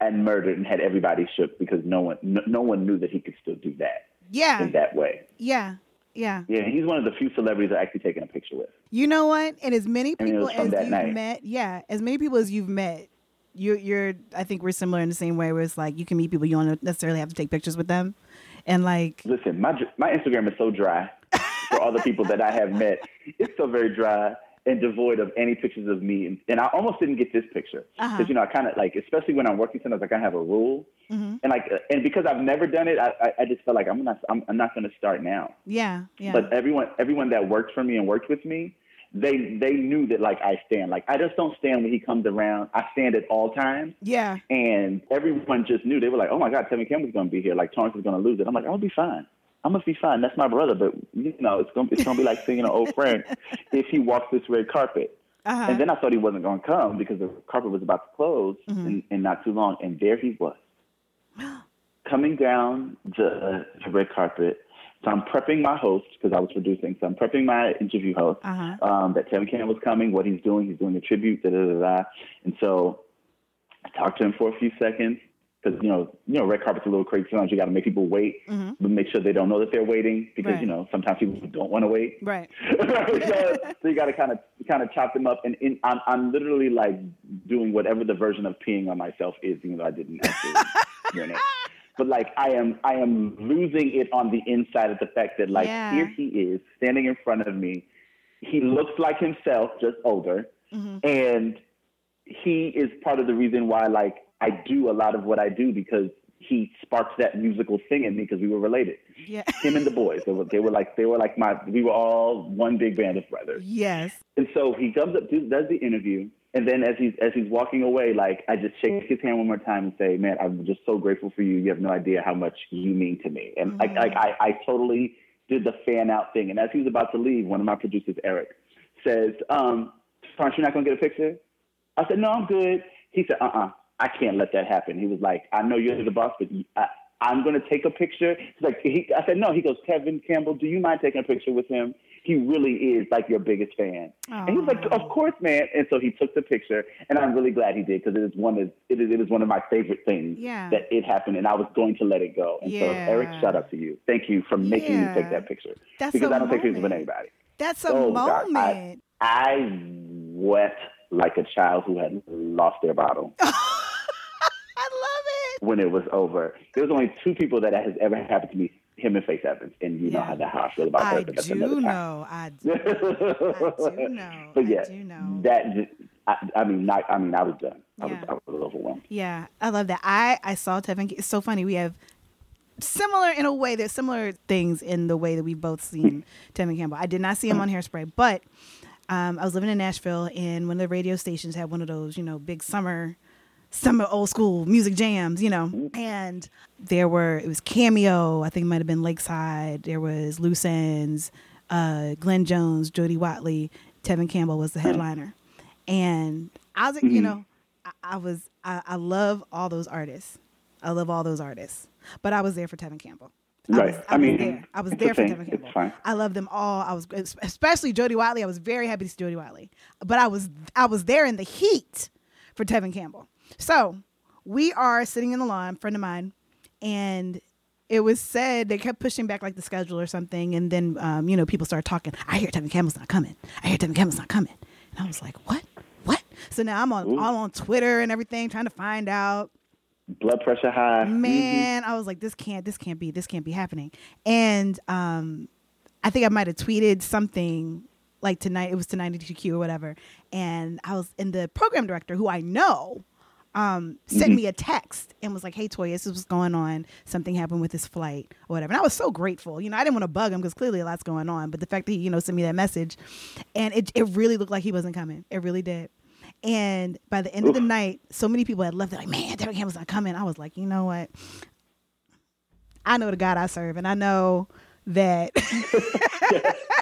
and murdered and had everybody shook because no one no, no one knew that he could still do that Yeah, in that way. yeah, yeah. Yeah, he's one of the few celebrities I actually taken a picture with. You know what? And as many people as you've night. met, yeah, as many people as you've met, you're, you're. I think we're similar in the same way, where it's like you can meet people you don't necessarily have to take pictures with them, and like, Listen, my my Instagram is so dry for all the people that I have met. It's so very dry and devoid of any pictures of me. And, and I almost didn't get this picture because Uh-huh. you know I kind of like, especially when I'm working sometimes, like I have a rule, Mm-hmm. and like, uh, and because I've never done it, I I, I just felt like I'm not I'm, I'm not going to start now. yeah, yeah, But everyone everyone that worked for me and worked with me, they they knew that like I stand. Like I just don't stand when he comes around. I stand at all times. yeah, And everyone just knew. They were like, oh my God, Tevin Campbell's going to be here. Like, Torrence is going to lose it. I'm like, I'll be fine. I must be fine. That's my brother. But, you know, it's going to it's gonna be like seeing an old friend if he walks this red carpet. uh-huh. And then I thought he wasn't going to come because the carpet was about to close and in not too long. And there he was, coming down the, the red carpet. So I'm prepping my host because I was producing. So I'm prepping my interview host Uh-huh. um, that Tevin Campbell was coming, what he's doing. He's doing a tribute, da da da da. And so I talked to him for a few seconds because you know, you know, red carpet's a little crazy. Sometimes you got to make people wait, but make sure they don't know that they're waiting because Right. you know sometimes people don't want to wait. right, so, so you got to kind of kind of chop them up, and in, I'm I'm literally like doing whatever the version of peeing on myself is, even though I didn't actually. But like I am I am losing it on the inside of the fact that like Yeah. here he is standing in front of me. He looks like himself, just older, mm-hmm. and he is part of the reason why like I do a lot of what I do because he sparked that musical thing in me because we were related. yeah, Him and the boys, they were, they were like they were like my we were all one big band of brothers. yes, And so he comes up, do- does the interview, and then as he's as he's walking away, like I just shake his hand one more time and say, "Man, I'm just so grateful for you. You have no idea how much you mean to me." And like like I, I totally did the fan out thing. And as he was about to leave, one of my producers, Eric, says, um, "Aren't you not gonna get a picture?" I said, "No, I'm good." He said, "Uh-uh, I can't let that happen." He was like, "I know you're the boss, but I, I'm going to take a picture." He's like, he, I said, "No." He goes, "Tevin Campbell, do you mind taking a picture with him? He really is like your biggest fan." And he was like, "Of course, man." And so he took the picture, and I'm really glad he did because it is one of it is, it is one of my favorite things Yeah. that it happened, and I was going to let it go. And so, Eric, shout out to you. Thank you for making Yeah. me take that picture That's because I don't take pictures with anybody. that's a Oh, God, I- moment. I wept like a child who had lost their bottle I love it. when it was over. There's only two people that has ever happened to me, him and Faith Evans, and you know Yeah. how, that, how I feel about I her. But that's another do time. know. I do. I do know. But I yeah, do know. that just, I, I mean, not, I mean, I was done. I was, Yeah. I was overwhelmed. Yeah, I love that. I I saw Tevin. It's so funny. We have similar in a way. There's similar things in the way that we've both seen Tevin Campbell. I did not see him on Hairspray, but um, I was living in Nashville, and one of the radio stations had one of those, you know, big summer, summer old school music jams, you know. And there were it was Cameo. I think it might have been Lakeside. There was Loose Ends, uh, Glenn Jones, Jody Watley, Tevin Campbell was the headliner, and I was, you know, I, I was I, I love all those artists. I love all those artists, but I was there for Tevin Campbell. Right. was, I was mean, there. I was there for. Tevin Campbell. I love them all. I was especially Jody Watley. I was very happy to see Jody Watley, but I was I was there in the heat for Tevin Campbell. So we are sitting in the lawn, friend of mine, and it was said they kept pushing back like the schedule or something, and then um, you know people started talking. I hear Tevin Campbell's not coming. I hear Tevin Campbell's not coming, and I was like, what? What? So now I'm on Ooh. all on Twitter and everything trying to find out. Blood pressure high. Mhm. Man, I was like, this can't, this can't be, this can't be happening. And um, I think I might have tweeted something like tonight. It was tonight at GQ or whatever. And I was, and the program director, who I know, um, sent me a text and was like, "Hey, Toya, this is what's going on. Something happened with this flight or whatever." And I was so grateful. You know, I didn't want to bug him because clearly a lot's going on. But the fact that he, you know, sent me that message, and it it really looked like he wasn't coming. It really did. And by the end of the night, so many people had left. They're like, "Man, Derek Campbell's not coming." I was like, "You know what? I know the God I serve, and I know that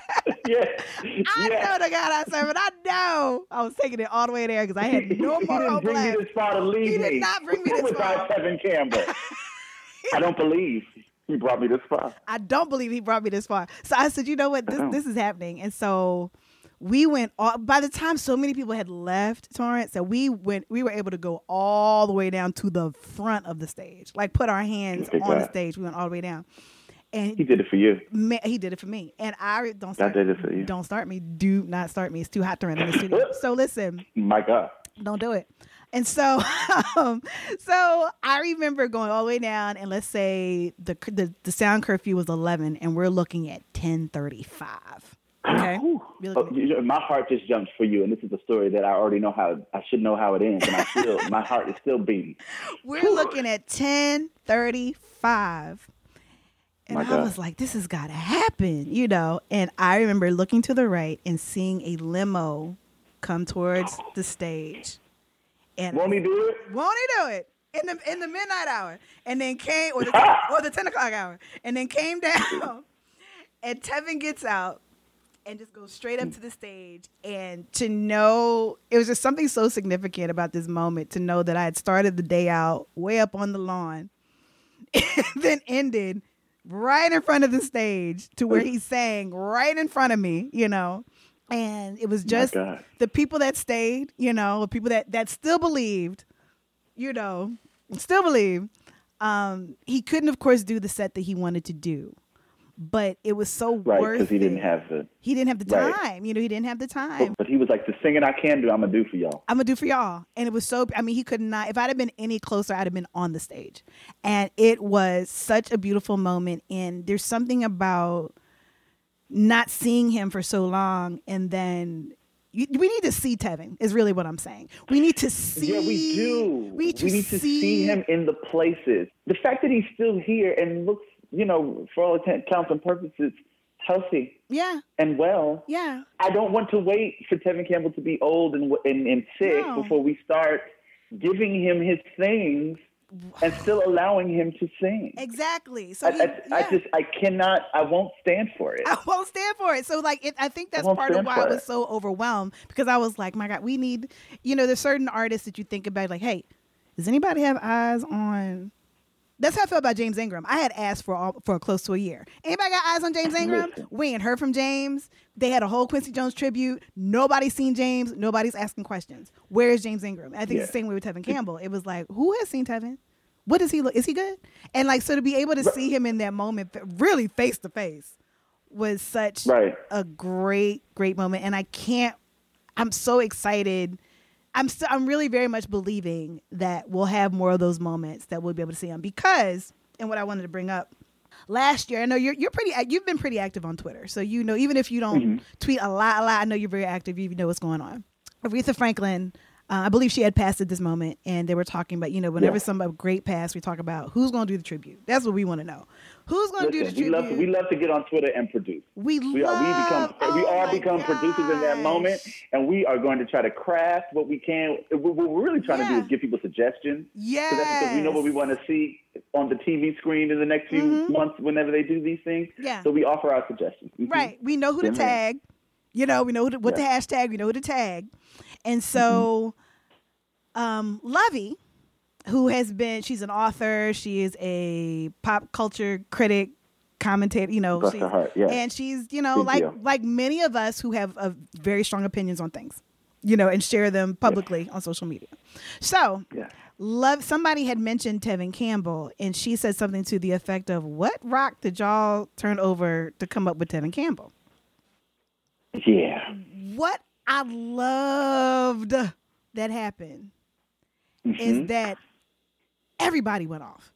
yeah. I know the God I serve, and I know I was taking it all the way there because I had no he more didn't hope bring left." me this far to leave He did me. not bring me this far. Tevin Campbell. I don't believe he brought me this far. I don't believe he brought me this far. So I said, you know what, this this is happening, and so we went. All, by the time so many people had left Torrence, so we went. We were able to go all the way down to the front of the stage, like put our hands on the stage. We went all the way down, He did it for you. he did it for me. And I don't start. did it for you. Don't start me. Do not start me. It's too hot to run in the studio. So listen My God. don't do it. And so, um, so I remember going all the way down, and let's say the the, the sound curfew was eleven, and we're looking at ten thirty five. Okay, Oh, looking- you know, my heart just jumped for you, and this is a story that I already know how. I should know how it ends, and I still, my heart is still beating. we're looking at ten thirty five. And My I God. was like, this has got to happen, you know. And I remember looking to the right and seeing a limo come towards the stage. And Won't he do it? Won't he do it in the in the midnight hour? And then came or the or the ten o'clock hour, and then came down, and Tevin gets out and just goes straight up to the stage. And to know it was just something so significant about this moment to know that I had started the day out way up on the lawn, and then ended right in front of the stage to where he sang right in front of me, you know. And it was just God. the people that stayed, you know, the people that that still believed, you know, still believe. Um, he couldn't, of course, do the set that he wanted to do, but it was so Right, worth because he didn't have the. he didn't have the right. time. You know, he didn't have the time. But he was like, the singing I can do, I'm gonna do for y'all. I'm gonna do for y'all. And it was so I mean, he could not if I'd have been any closer, I'd have been on the stage. And it was such a beautiful moment. And there's something about not seeing him for so long and then you, we need to see Tevin is really what I'm saying. We need to see yeah, we do. We need to, need to see him in the places. The fact that he's still here and looks, you know, for all intent, counts and purposes, healthy Yeah, and well. yeah. I don't want to wait for Tevin Campbell to be old and and, and sick No. before we start giving him his things and still allowing him to sing. Exactly. So I, he, I, yeah. I just I cannot I won't stand for it. I won't stand for it. So like, it, I think that's won't part of why I was it. so overwhelmed because I was like, my God, we need, you know, there's certain artists that you think about, like, hey, does anybody have eyes on? That's how I felt about James Ingram. I had asked for all, for close to a year. Anybody got eyes on James Ingram? We ain't heard from James. They had a whole Quincy Jones tribute. Nobody's seen James. Nobody's asking questions. Where is James Ingram? I think it's the same way with Tevin Campbell. It was like, who has seen Tevin? What does he look? Is he good? And like, so to be able to see him in that moment, really face to face, was such Right. a great, great moment. And I can't. I'm so excited. I'm I'm really very much believing that we'll have more of those moments that we'll be able to see them because. And what I wanted to bring up last year, I know you're you're pretty you've been pretty active on Twitter, so you know even if you don't tweet a lot, a lot, I know you're very active. You know what's going on. Aretha Franklin. Uh, I believe she had passed at this moment, and they were talking about, you know, whenever Yeah. some great pass, we talk about who's going to do the tribute. That's what we want to know. Who's going to do the we tribute? love to, we love to get on Twitter and produce. We We are we love- become we oh are my become producers in that moment, and we are going to try to craft what we can. What we're really trying to do is give people suggestions. Yeah. Because we know what we want to see on the TV screen in the next few Mhm. months whenever they do these things. Yeah. So we offer our suggestions. Mhm. Right. We know who to Yeah, man. tag. You know, we know who to, what Yeah. the hashtag, we know who to tag. And so um Luvvie, who has been she's an author, she is a pop culture critic, commentator, you know, Bless she's, her heart, and she's, you know, Big like deal. like many of us who have uh, very strong opinions on things, you know, and share them publicly on social media. So, Yeah. love somebody had mentioned Tevin Campbell and she said something to the effect of what rock did y'all turn over to come up with Tevin Campbell? Yeah. What I loved that happened is Mhm. that everybody went off.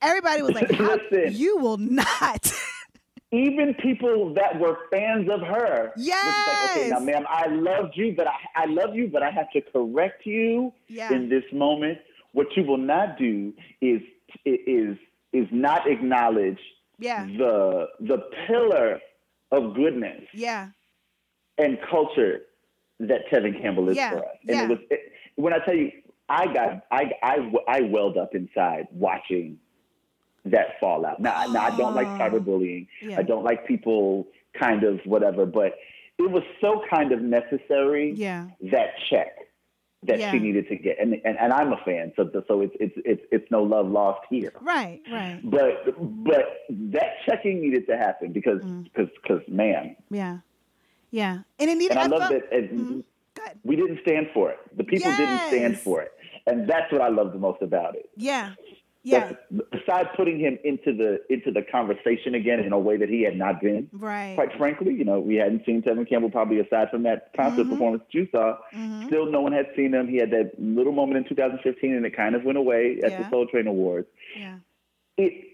Everybody was like, Listen. "You will not." Even people that were fans of her. just like, okay, now, ma'am, I loved you, but I, I love you, but I have to correct you Yeah. in this moment. What you will not do is is is not acknowledge yeah, the the pillar of goodness yeah, and culture that Tevin Campbell is Yeah, for us. And yeah. it was it, when I tell you, I got I, I I welled up inside watching that fallout. Now, now I don't like Oh. cyberbullying. Yeah. I don't like people kind of whatever, but it was so kind of necessary yeah, that check that Yeah. she needed to get. And, and and I'm a fan, so so it's it's it's it's no love lost here. right, right, But but that checking needed to happen because Mm. because because man, yeah, yeah. And it needed. and I, love felt- that. And Mhm. We didn't stand for it. The people didn't stand for it, and that's what I love the most about it. Yeah, yeah, besides putting him into the into the conversation again in a way that he had not been. right. Quite frankly, you know, we hadn't seen Tevin Campbell probably aside from that concert Mhm. performance that you saw. Mhm. Still, no one had seen him. He had that little moment in 2015, and it kind of went away at Yeah. the Soul Train Awards. Yeah, It,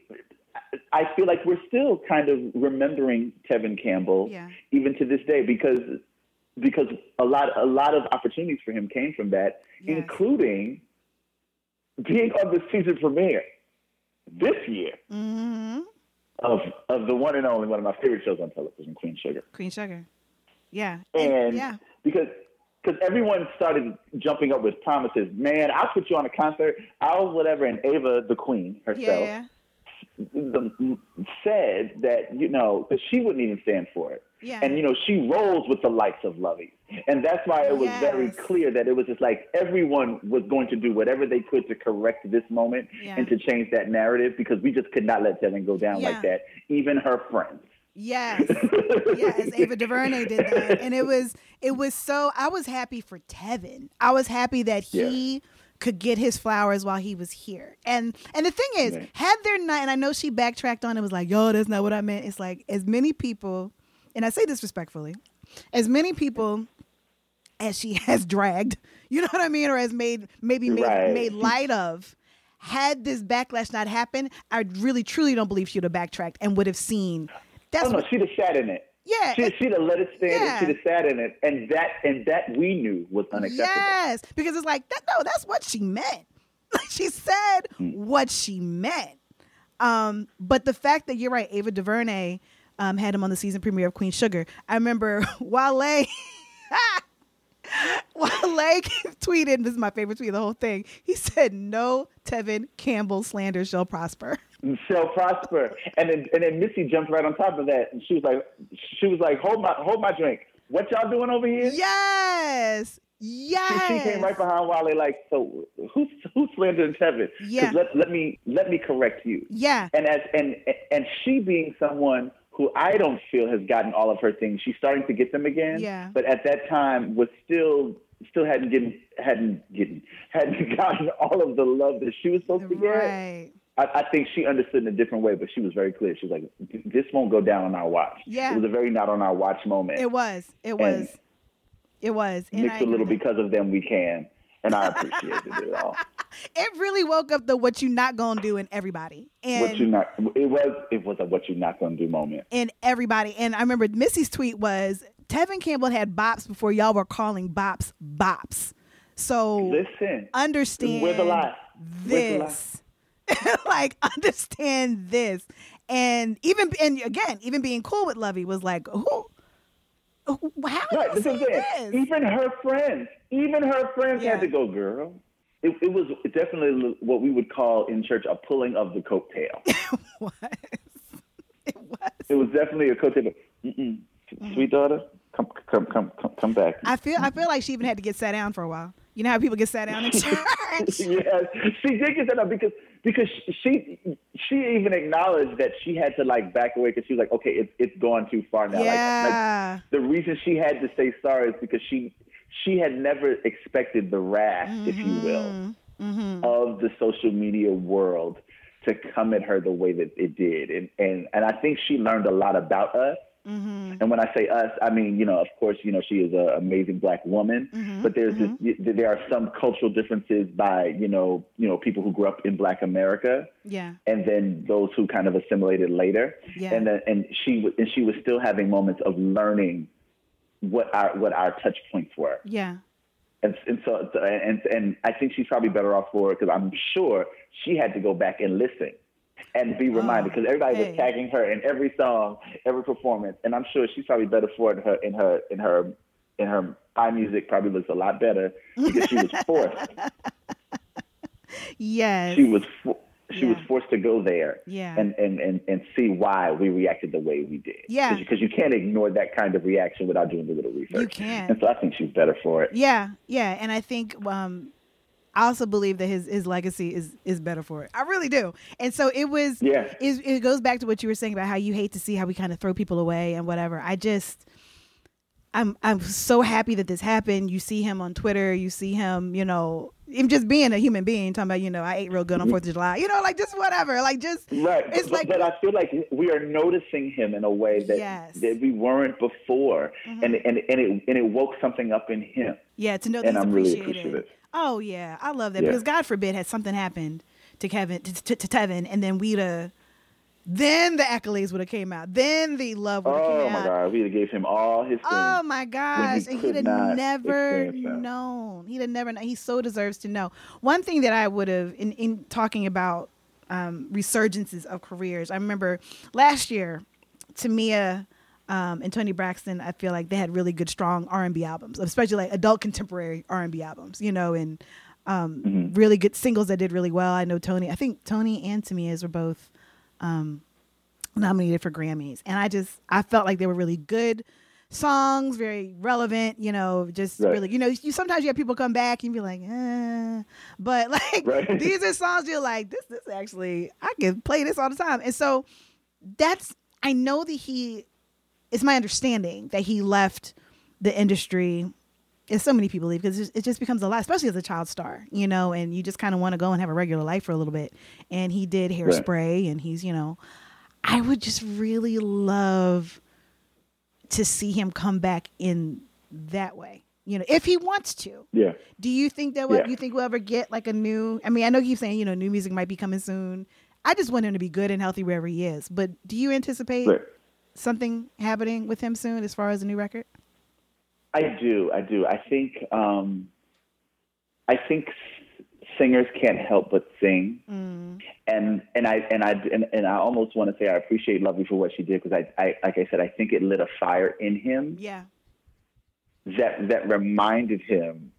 I feel like we're still kind of remembering Tevin Campbell yeah, even to this day because because a lot a lot of opportunities for him came from that, Yes. including being on the season premiere this year hmm of of the one and only one of my favorite shows on television, Queen Sugar. Queen Sugar. Yeah, And yeah, because because everyone started jumping up with promises, man, I'll put you on a concert, I'll whatever, and Ava, the Queen herself, yeah, the, said that you know that she wouldn't even stand for it. yeah. And you know, she rolls with the likes of Luvvie. And that's why it was very clear that it was just like everyone was going to do whatever they could to correct this moment Yeah. and to change that narrative because we just could not let Tevin go down Yeah. like that. Even her friends. Yes. yes, Ava DuVernay did that, and it was it was so. I was happy for Tevin. I was happy that he could get his flowers while he was here. And and the thing is, Right. had there not, and I know she backtracked on it, was like, "Yo, that's not what I meant." It's like as many people, and I say this respectfully, as many people as she has dragged, you know what I mean, or has made maybe made Right. made light of. Had this backlash not happened, I really truly don't believe she would have backtracked and would have seen. That's Oh no, what, she'd have sat in it. Yeah, She, she'd have let it stand Yeah. and she'd have sat in it. And that and that we knew was unacceptable. Yes, because it's like that. No, that's what she meant. she said Hmm. what she meant. Um, but the fact that you're right, Ava DuVernay um, had him on the season premiere of Queen Sugar. I remember Wale. Wale tweeted, this is my favorite tweet of the whole thing. He said, No Tevin Campbell slander shall prosper. Shall prosper. And then and then Missy jumped right on top of that, and she was like, she was like, hold my hold my drink. What y'all doing over here? Yes. She, Yes. she came right behind Wale, like, so who's who's slandering Tevin? Yeah. Let, let me let me correct you. Yeah. And as and and she being someone who I don't feel has gotten all of her things, she's starting to get them again. Yeah. But at that time was still still hadn't getting hadn't getting hadn't gotten all of the love that she was supposed to get. Right. I, I think she understood in a different way, but she was very clear. She was like, "This won't go down on our watch." Yeah. it was a very not on our watch moment. It was. It was. It was. And Mix I a little because of them we can, and I appreciated it all. it really woke up the what you not gonna do in everybody what you and not? It was it was a what you not gonna do moment. in everybody and i remember missy's tweet was tevin campbell had bops before y'all were calling bops bops so Listen, understand Where's the lie? Where's the lie? this like understand this and even and again even being cool with Luvvie was like who how right? This is this Even her friends, even her friends Yeah. had to go, girl. It, it was definitely what we would call in church a pulling of the coattail. was it was it was definitely a coattail. Mm-mm. Mm. Sweet daughter, come, come, come, come, come back. I feel I feel like she even had to get sat down for a while. You know how people get sat down in church? yes, she did get sat down because because she she even acknowledged that she had to like back away because she was like, okay, it's it's gone too far now. Like- Like, yeah. the reason she had to say sorry is because she she had never expected the wrath, if you will, Mm-hmm. of the social media world to come at her the way that it did. And and, and I think she learned a lot about us. Mm-hmm. And when I say us, I mean, you know, of course, you know, she is an amazing black woman, Mm-hmm. but there's this, there are some cultural differences by, you know, you know, people who grew up in black America Yeah. and then those who kind of assimilated later. Yeah. And then, and she was, and she was still having moments of learning what our, what our touch points were. Yeah. And, and so, and, and I think she's probably better off for it because I'm sure she had to go back and listen and be reminded because everybody Oh, hey. was tagging her in every song, every performance, and I'm sure she's probably better for it in her in her in her in her eye music probably looks a lot better because she was forced. Yes. she was she was forced to go there Yeah. and, and, and, and see why we reacted the way we did. Yeah. Because you can't ignore that kind of reaction without doing a little research. You can't. And so I think she's better for it. Yeah, yeah, and I think um, I also believe that his his legacy is is better for it. I really do. And so it was. Yeah. It, it goes back to what you were saying about how you hate to see how we kind of throw people away and whatever. I just. I'm I'm so happy that this happened. You see him on Twitter. You see him, you know, him just being a human being, talking about, you know, I ate real good on Fourth of July. You know, like just whatever. Like just Right. It's but, like but I feel like we are noticing him in a way that, Yes. Mm-hmm. that we weren't before. And, and, and, it, and it woke something up in him. Yeah, to know that And he's I'm really appreciative. Oh yeah, I love that Yeah. because God forbid had something happened to Kevin to, to, to Tevin, and then we'd have, then the accolades would have came out, then the love would have Oh came out. Oh my. God. We gave him all his. Oh my gosh, and he'd have never known. He'd have never known. He so deserves to know. One thing that I would have in in talking about um, resurgences of careers. I remember last year, Tamia um, and Toni Braxton. I feel like they had really good, strong R and B albums, especially like adult contemporary R and B albums. You know, and um, Mm-hmm. really good singles that did really well. I know Toni. I think Toni and Tamia's were both um, nominated for Grammys, and I just I felt like they were really good songs, very relevant. You know, just Right. really you know you sometimes you have people come back and be like, eh. but like Right. these are songs you're like this this actually I can play this all the time, and so that's I know that he it's my understanding that he left the industry as so many people leave because it just- becomes a lot, especially as a child star, you know, and you just kind of want to go and have a regular life for a little bit. And he did hairspray, and he's, you know, I would just really love to see him come back in that way, you know, if he wants to. Yeah. Do you think that what Yeah. you think we'll ever get like a new? I mean, I know you keep saying you know new music might be coming soon. I just want him to be good and healthy wherever he is. But do you anticipate Right. something happening with him soon as far as a new record? I do. I do. I think. Um, I think singers can't help but sing, Mm. and and I and I and, and I almost want to say I appreciate Lovely for what she did because I, I like I said I think it lit a fire in him Yeah. that that reminded him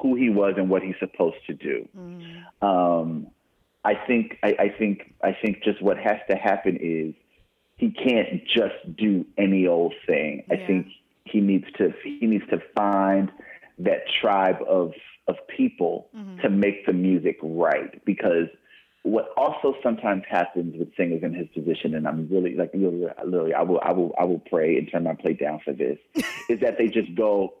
who he was and what he's supposed to do. Mm. Um, I think I, I think I think just what has to happen is he can't just do any old thing. I think he needs to he needs to find that tribe of of people Mm-hmm. to make the music right because what also sometimes happens with singers in his position, and I'm really like literally, literally I will I will I will pray and turn my plate down for this, is that they just go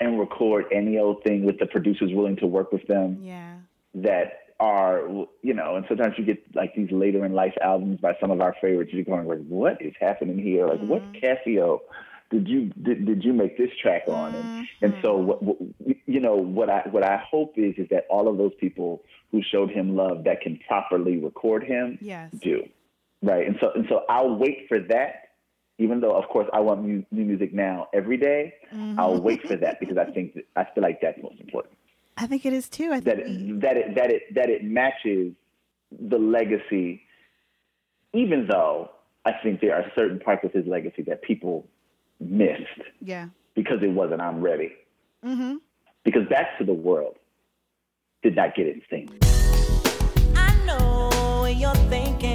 and record any old thing with the producers willing to work with them Yeah. that are you know and sometimes you get like these later in life albums by some of our favorites you're going like what is happening here like what casio did you did, did you make this track on? And and so mm-hmm. what, what you know what i what i hope is is that all of those people who showed him love that can properly record him Yes. do. Right. And so and so i'll wait for that. Even though of course i want mu- new music now every day, mm-hmm. i'll wait for that because i think that, i feel like that's most important. I think it is too. I that think we- it, that it that it that it matches the legacy, even though I think there are certain parts of his legacy that people missed yeah. because it wasn't I'm ready. Mm-hmm. Because Back to the World did not get its thing. I know what you're thinking.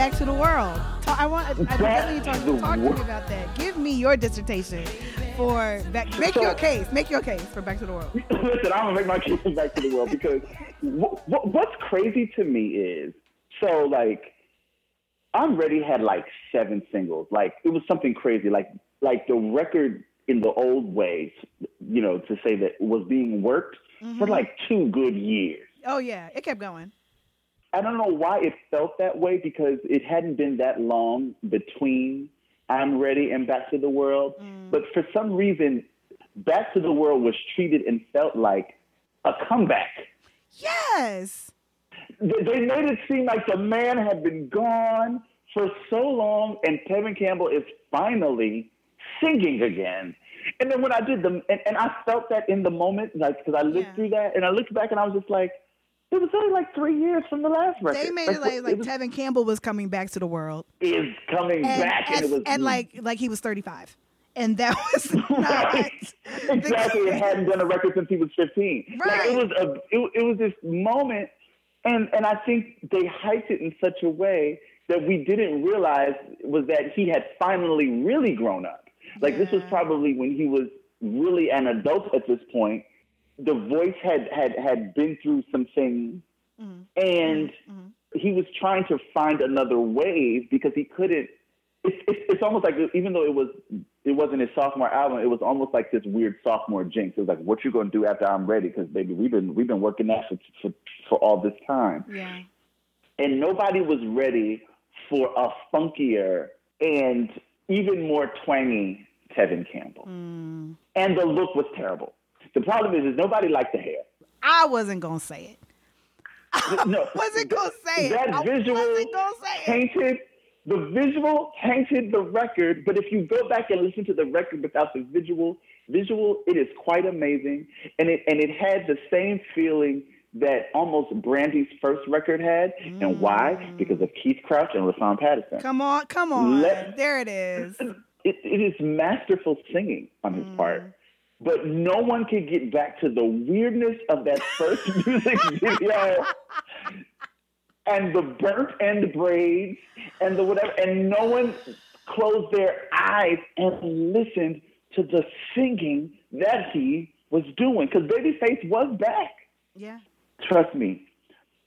Back to the World. I want. I, I definitely talk, to talk to me World. about that. Give me your dissertation for back. Make So- your case. Make your case for Back to the World. Listen, I'm gonna make my case for back to the world because what, what, what's crazy to me is so like I'm Ready had like seven singles. Like it was something crazy. Like like the record in the old ways, you know, to say that was being worked for mm-hmm. like two good years. Oh yeah, it kept going. I don't know why it felt that way because it hadn't been that long between I'm Ready and Back to the World. Mm. But for some reason, Back to the World was treated and felt like a comeback. Yes. They made it seem like the man had been gone for so long, and Tevin Campbell is finally singing again. And then when I did the, and, and I felt that in the moment, like because I lived Yeah. through that, and I looked back and I was just like, it was only like three years from the last record. They made it like like was- Tevin Campbell was coming back to the world, is coming and, back, and, and, it was and like like he was thirty five, and that was not Right. exactly. It hadn't done a record since he was 15. Like Right. it was a, it, it was this moment, and and I think they hyped it in such a way that we didn't realize was that he had finally really grown up. Like this was probably when he was really an adult at this point. The voice had had had been through some things, Mm-hmm. and he was trying to find another wave because he couldn't. It's, it's, it's almost like even though it was it wasn't his sophomore album, it was almost like this weird sophomore jinx. It was like, what you gonna do after I'm ready? Because baby, we've been we've been working that for, for for all this time, yeah. and nobody was ready for a funkier and even more twangy Tevin Campbell. Mm. And the look was terrible. The problem is, is nobody liked the hair. I wasn't gonna say it. No, wasn't gonna say it. That I visual wasn't gonna say it. tainted the visual tainted the record. But if you go back and listen to the record without the visual, visual, it is quite amazing, and it and it had the same feeling that almost Brandy's first record had. And why? Because of Keith Crouch and Rahsaan Patterson. Mm. Come on, come on. Let- there it is. It, it is masterful singing on his part. But no one could get back to the weirdness of that first music video and the burnt end braids and the whatever. And no one closed their eyes and listened to the singing that he was doing. Because Babyface was back. Yeah. Trust me,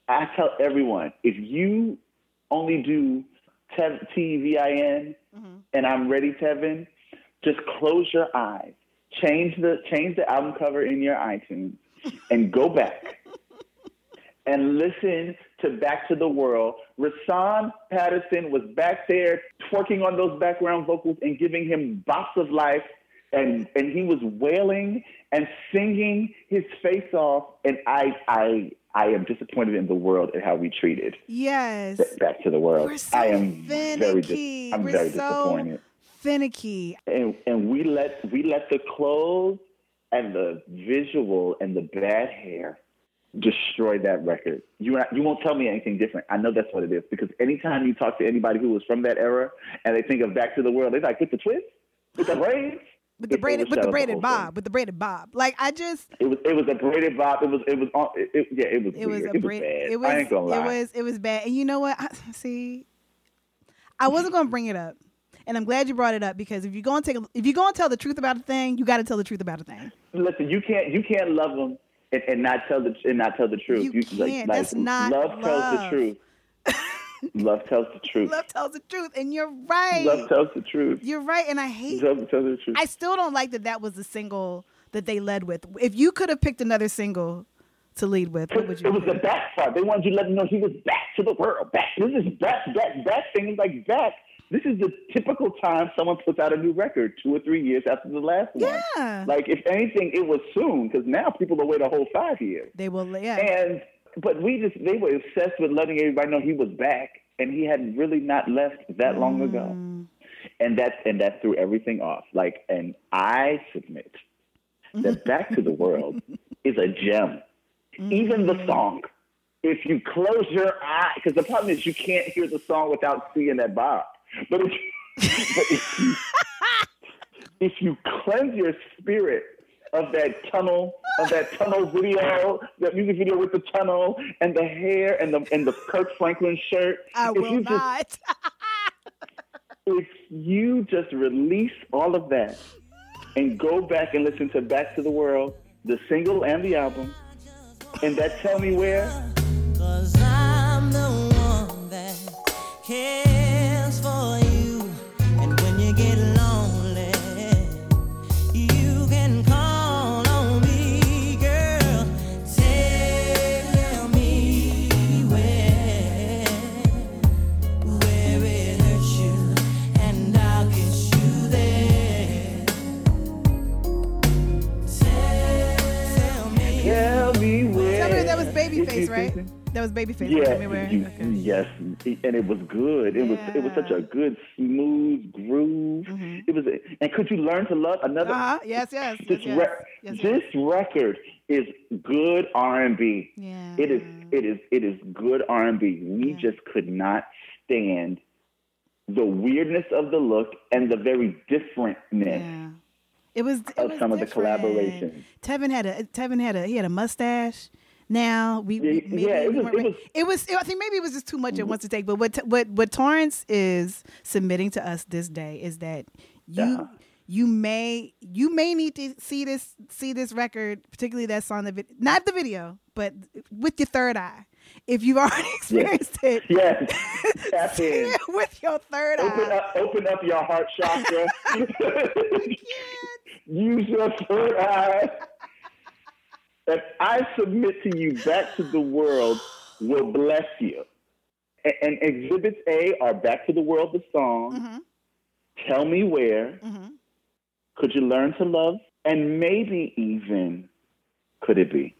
I tell everyone if you only do Tev- T-E-V-I-N mm-hmm. and I'm ready, Tevin, just close your eyes, change the change the album cover in your iTunes, and go back and listen to Back to the World. Rahsaan Patterson was back there twerking on those background vocals and giving him bops of life. And, and he was wailing and singing his face off. And I, I, I am disappointed in the world and how we treated Yes. Back to the World. We're so I am very, dis- I'm We're very so disappointed. Finicky. And, and we let we let the clothes and the visual and the bad hair destroy that record. You you won't tell me anything different. I know that's what it is because anytime you talk to anybody who was from that era and they think of Back to the World, they're like, with the twist, with the braids, With the braided with the braided bob. thing. With the braided bob. Like I just It was it was a braided bob. It was it was on. It, it- yeah, it was it was weird. a it was bad. it was I ain't gonna lie. it was it was bad. And you know what? I, see, I wasn't gonna bring it up. And I'm glad you brought it up because if you go gonna take a, if you're gonna tell the truth about a thing, you gotta tell the truth about a thing. Listen, you can't you can't love them and, and not tell the and not tell the truth. You can't. That's not love love. tells the truth. love tells the truth. Love tells the truth, and you're right. Love tells the truth. You're right, and I hate. Love tells the truth. I still don't like that. That was the single that they led with. If you could have picked another single to lead with, what would you? it was the back part. They wanted you to let them know he was back to the world. Back. This is back, back, back thing is like back. This is the typical time someone puts out a new record, two or three years after the last one. Yeah. Like if anything, it was soon because now people will wait a whole five years. They will. Yeah. And but we just they were obsessed with letting everybody know he was back, and he had really not left that long ago. Mm. And that and that threw everything off. Like, and I submit that Back to the World is a gem. Even the mm. song. If you close your eye, because the problem is you can't hear the song without seeing that bar. But if, but if you if you cleanse your spirit of that tunnel, of that tunnel video, that music video with the tunnel and the hair and the and the Kirk Franklin shirt. I if will you just not. if you just release all of that and go back and listen to Back to the World, the single and the album, and that tell me where, Cause I'm the one that cares Babyface, right? That was Babyface. Yeah, you- Okay. yes, and it was good. It was it was such a good smooth groove. It was, and could you learn to love another? Uh-huh. Yes, yes. yes, This yes. re- yes, yes. this record is good R and B. Yeah. It is it is it is good R and B. We just could not stand the weirdness of the look and the very differentness. Yeah. It was it of was some of the different. collaborations. Tevin had a Tevin had a he had a mustache. Now we, we maybe yeah, it was- it was- it was I think maybe it was just too much at once to take. But what what what Torrence is submitting to us this day is that you Uh-huh. you may you may need to see this see this record, particularly that song, the vid- not the video, but with your third eye. If you've already experienced it, Yes, tap see in. it with your third Open eye. up, open up your heart chakra. Use your third eye. And I submit to you, Back to the World will bless you. And, and Exhibits A are Back to the World, the song. Mhm. Tell Me Where. Mhm. Could you learn to love? And maybe even, could it be?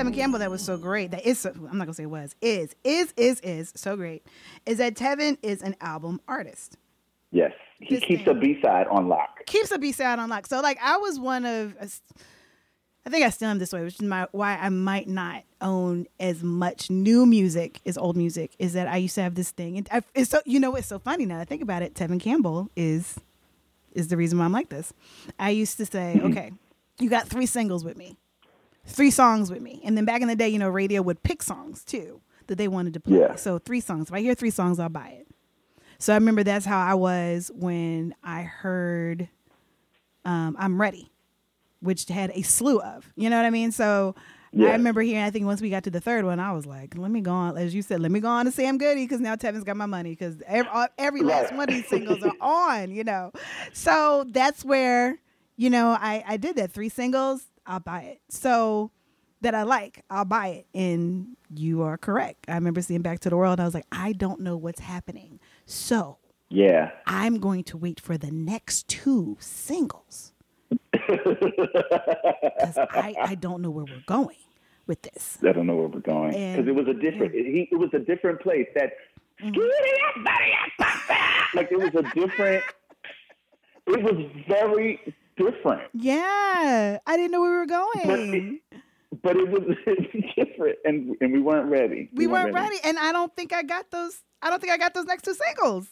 Tevin Campbell that was so great that is so, I'm not gonna say it was is is is is so great is that Tevin is an album artist. Yes. He This keeps thing. a B side on lock. Keeps a B side on lock. So like I was one of I think I still am this way, which is my why I might not own as much new music as old music. Is that I used to have this thing, and I, it's so you know it's so funny now. that I think about it. Tevin Campbell is is the reason why I'm like this. I used to say, mm-hmm. okay, you got three singles with me, three songs with me, and then back in the day, you know, radio would pick songs too that they wanted to play. Yeah. So three songs. If I hear three songs, I'll buy it. So I remember that's how I was when I heard um, "I'm Ready." which had a slew of. You know what I mean? So Yeah. I remember hearing. I think once we got to the third one, I was like, "Let me go on," as you said, "Let me go on to Sam Goody" because now Tevin's got my money because every, every last one of these singles are on. You know, so that's where you know I I did that three singles. I'll buy it. So that I like, I'll buy it. And you are correct. I remember seeing Back to the World. And I was like, I don't know what's happening. So Yeah. I'm going to wait for the next two singles because I, I don't know where we're going with this. I don't know where we're going because it was a different. He, it was a different place. That mm-hmm. like it was a different. It was very different, Yeah, I didn't know where we were but going. it, but it was different, and and we weren't ready. We weren't ready, and I don't think I got those. I don't think I got those next two singles.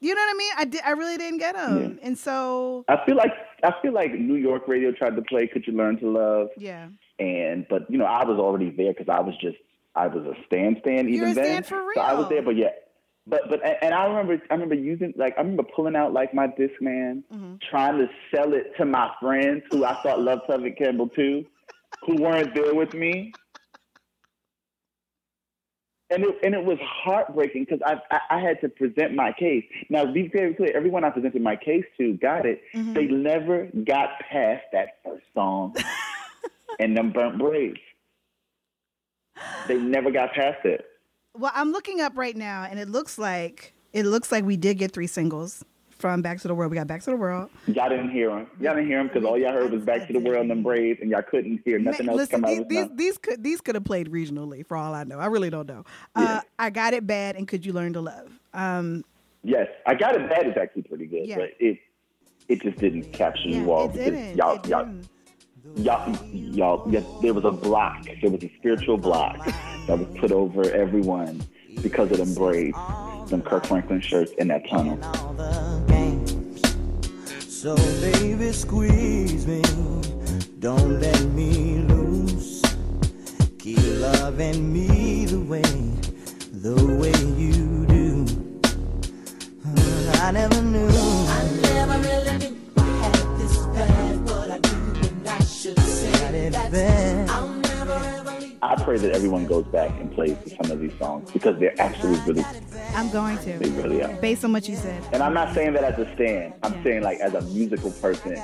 You know what I mean? I did. I really didn't get them, and so I feel like I feel like New York radio tried to play "Could You Learn to Love," yeah. and but you know I was already there because I was just I was a stand stand even You're a then. stand for So I was there, but yeah, But but and I remember I remember using like I remember pulling out like my Discman, Mm-hmm. trying to sell it to my friends who I thought loved Tevin Campbell too, who weren't there with me. And it, and it was heartbreaking because I, I I had to present my case. Now, to be very clear, everyone I presented my case to got it. Mm-hmm. They never got past that first song and them burnt braids. They never got past it. Well, I'm looking up right now, and it looks like it looks like we did get three singles from Back to the World. We got Back to the World. Y'all didn't hear them. Y'all didn't hear them because all y'all heard was "Back to the World" and them braids, and y'all couldn't hear nothing Ma- else Listen, come out these, of his these, these could these could have played regionally for all I know. I really don't know. Uh, I got it bad, and could you learn to love? Um, Yes, I got it. Bad is actually pretty good, Yeah. but it it just didn't capture yeah, you all it because y'all it y'all. Y'all y'all yes, there was a block. There was a spiritual block that was put over everyone because of them braids, them Kirk Franklin shirts, and that tunnel. all the games. So baby, squeeze me. Don't let me loose. Keep loving me the way, the way you do. I never knew. I never really knew I had this bad, I pray that everyone goes back and plays some of these songs because they're actually really, I'm going they to, really are. based on what you said. And I'm not saying that as a stand. I'm saying like as a musical person,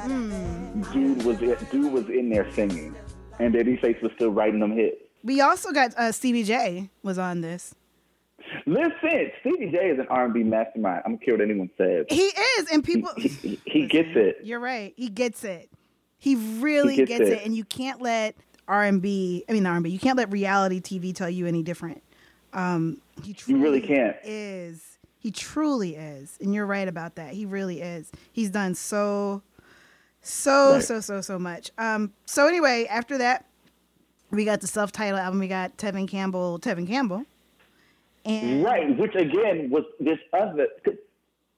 dude was dude was in there singing, and Babyface was still writing them hits. We also got uh, Stevie J was on this. Listen, Stevie J is an R&B mastermind. I don't care what anyone says. He is, and people. He, he, he gets it. You're right. He gets it. He really He gets, gets it. it. and you can't let R and B. I mean R and B. You can't let reality TV tell you any different. Um, he truly really can't. Is he truly is? And you're right about that. He really is. He's done so, so Right. so so so much. Um. So anyway, after that, we got the self-titled album. We got Tevin Campbell. Tevin Campbell. And Right, which again was this other. 'cause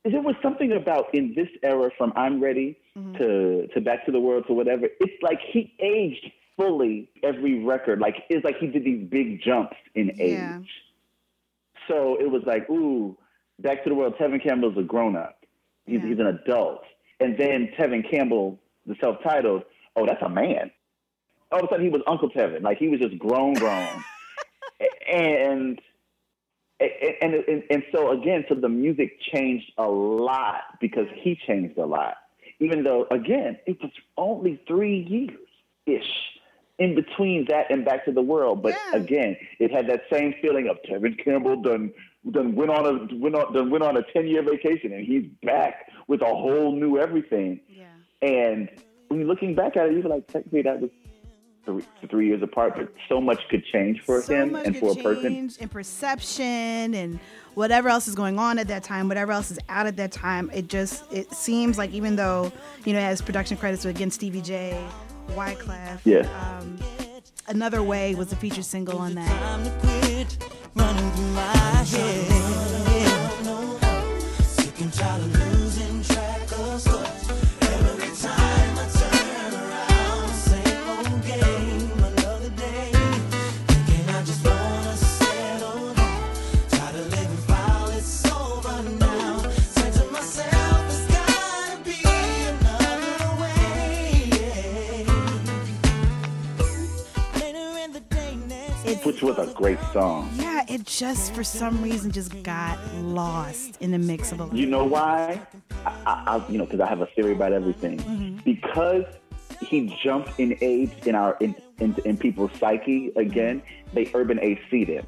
There was something about in this era from I'm Ready Mm-hmm. to to Back to the World to whatever. It's like he aged fully every record. Like it's like he did these big jumps in age. Yeah. So it was like, ooh, Back to the World. Tevin Campbell's a grown up. He's, Yeah. he's an adult. And then Tevin Campbell, the self titled, oh, that's a man. All of a sudden he was Uncle Tevin. Like he was just grown, grown. and and, and and so again, so the music changed a lot because he changed a lot. Even though again, it was only three years ish in between that and Back to the World. But Yeah. again, it had that same feeling of Tevin Campbell done done went on a went on done went on a ten year vacation and he's back with a whole new everything. yeah. And when you're looking back at it, you're like, technically that was three, three years apart, but so much could change for so him and for a person. change in perception and whatever else is going on at that time, whatever else is out at that time. It just it seems like even though you know it has production credits against Stevie J, Wyclef, Yeah. um, Another Way was the featured single on that. Which was a great song. Yeah, it just for some reason just got lost in the mix of a lot. You know why? I, I, I you know, because I have a theory about everything. Mm-hmm. Because he jumped in age in our in, in, in people's psyche again. They urban AC'd him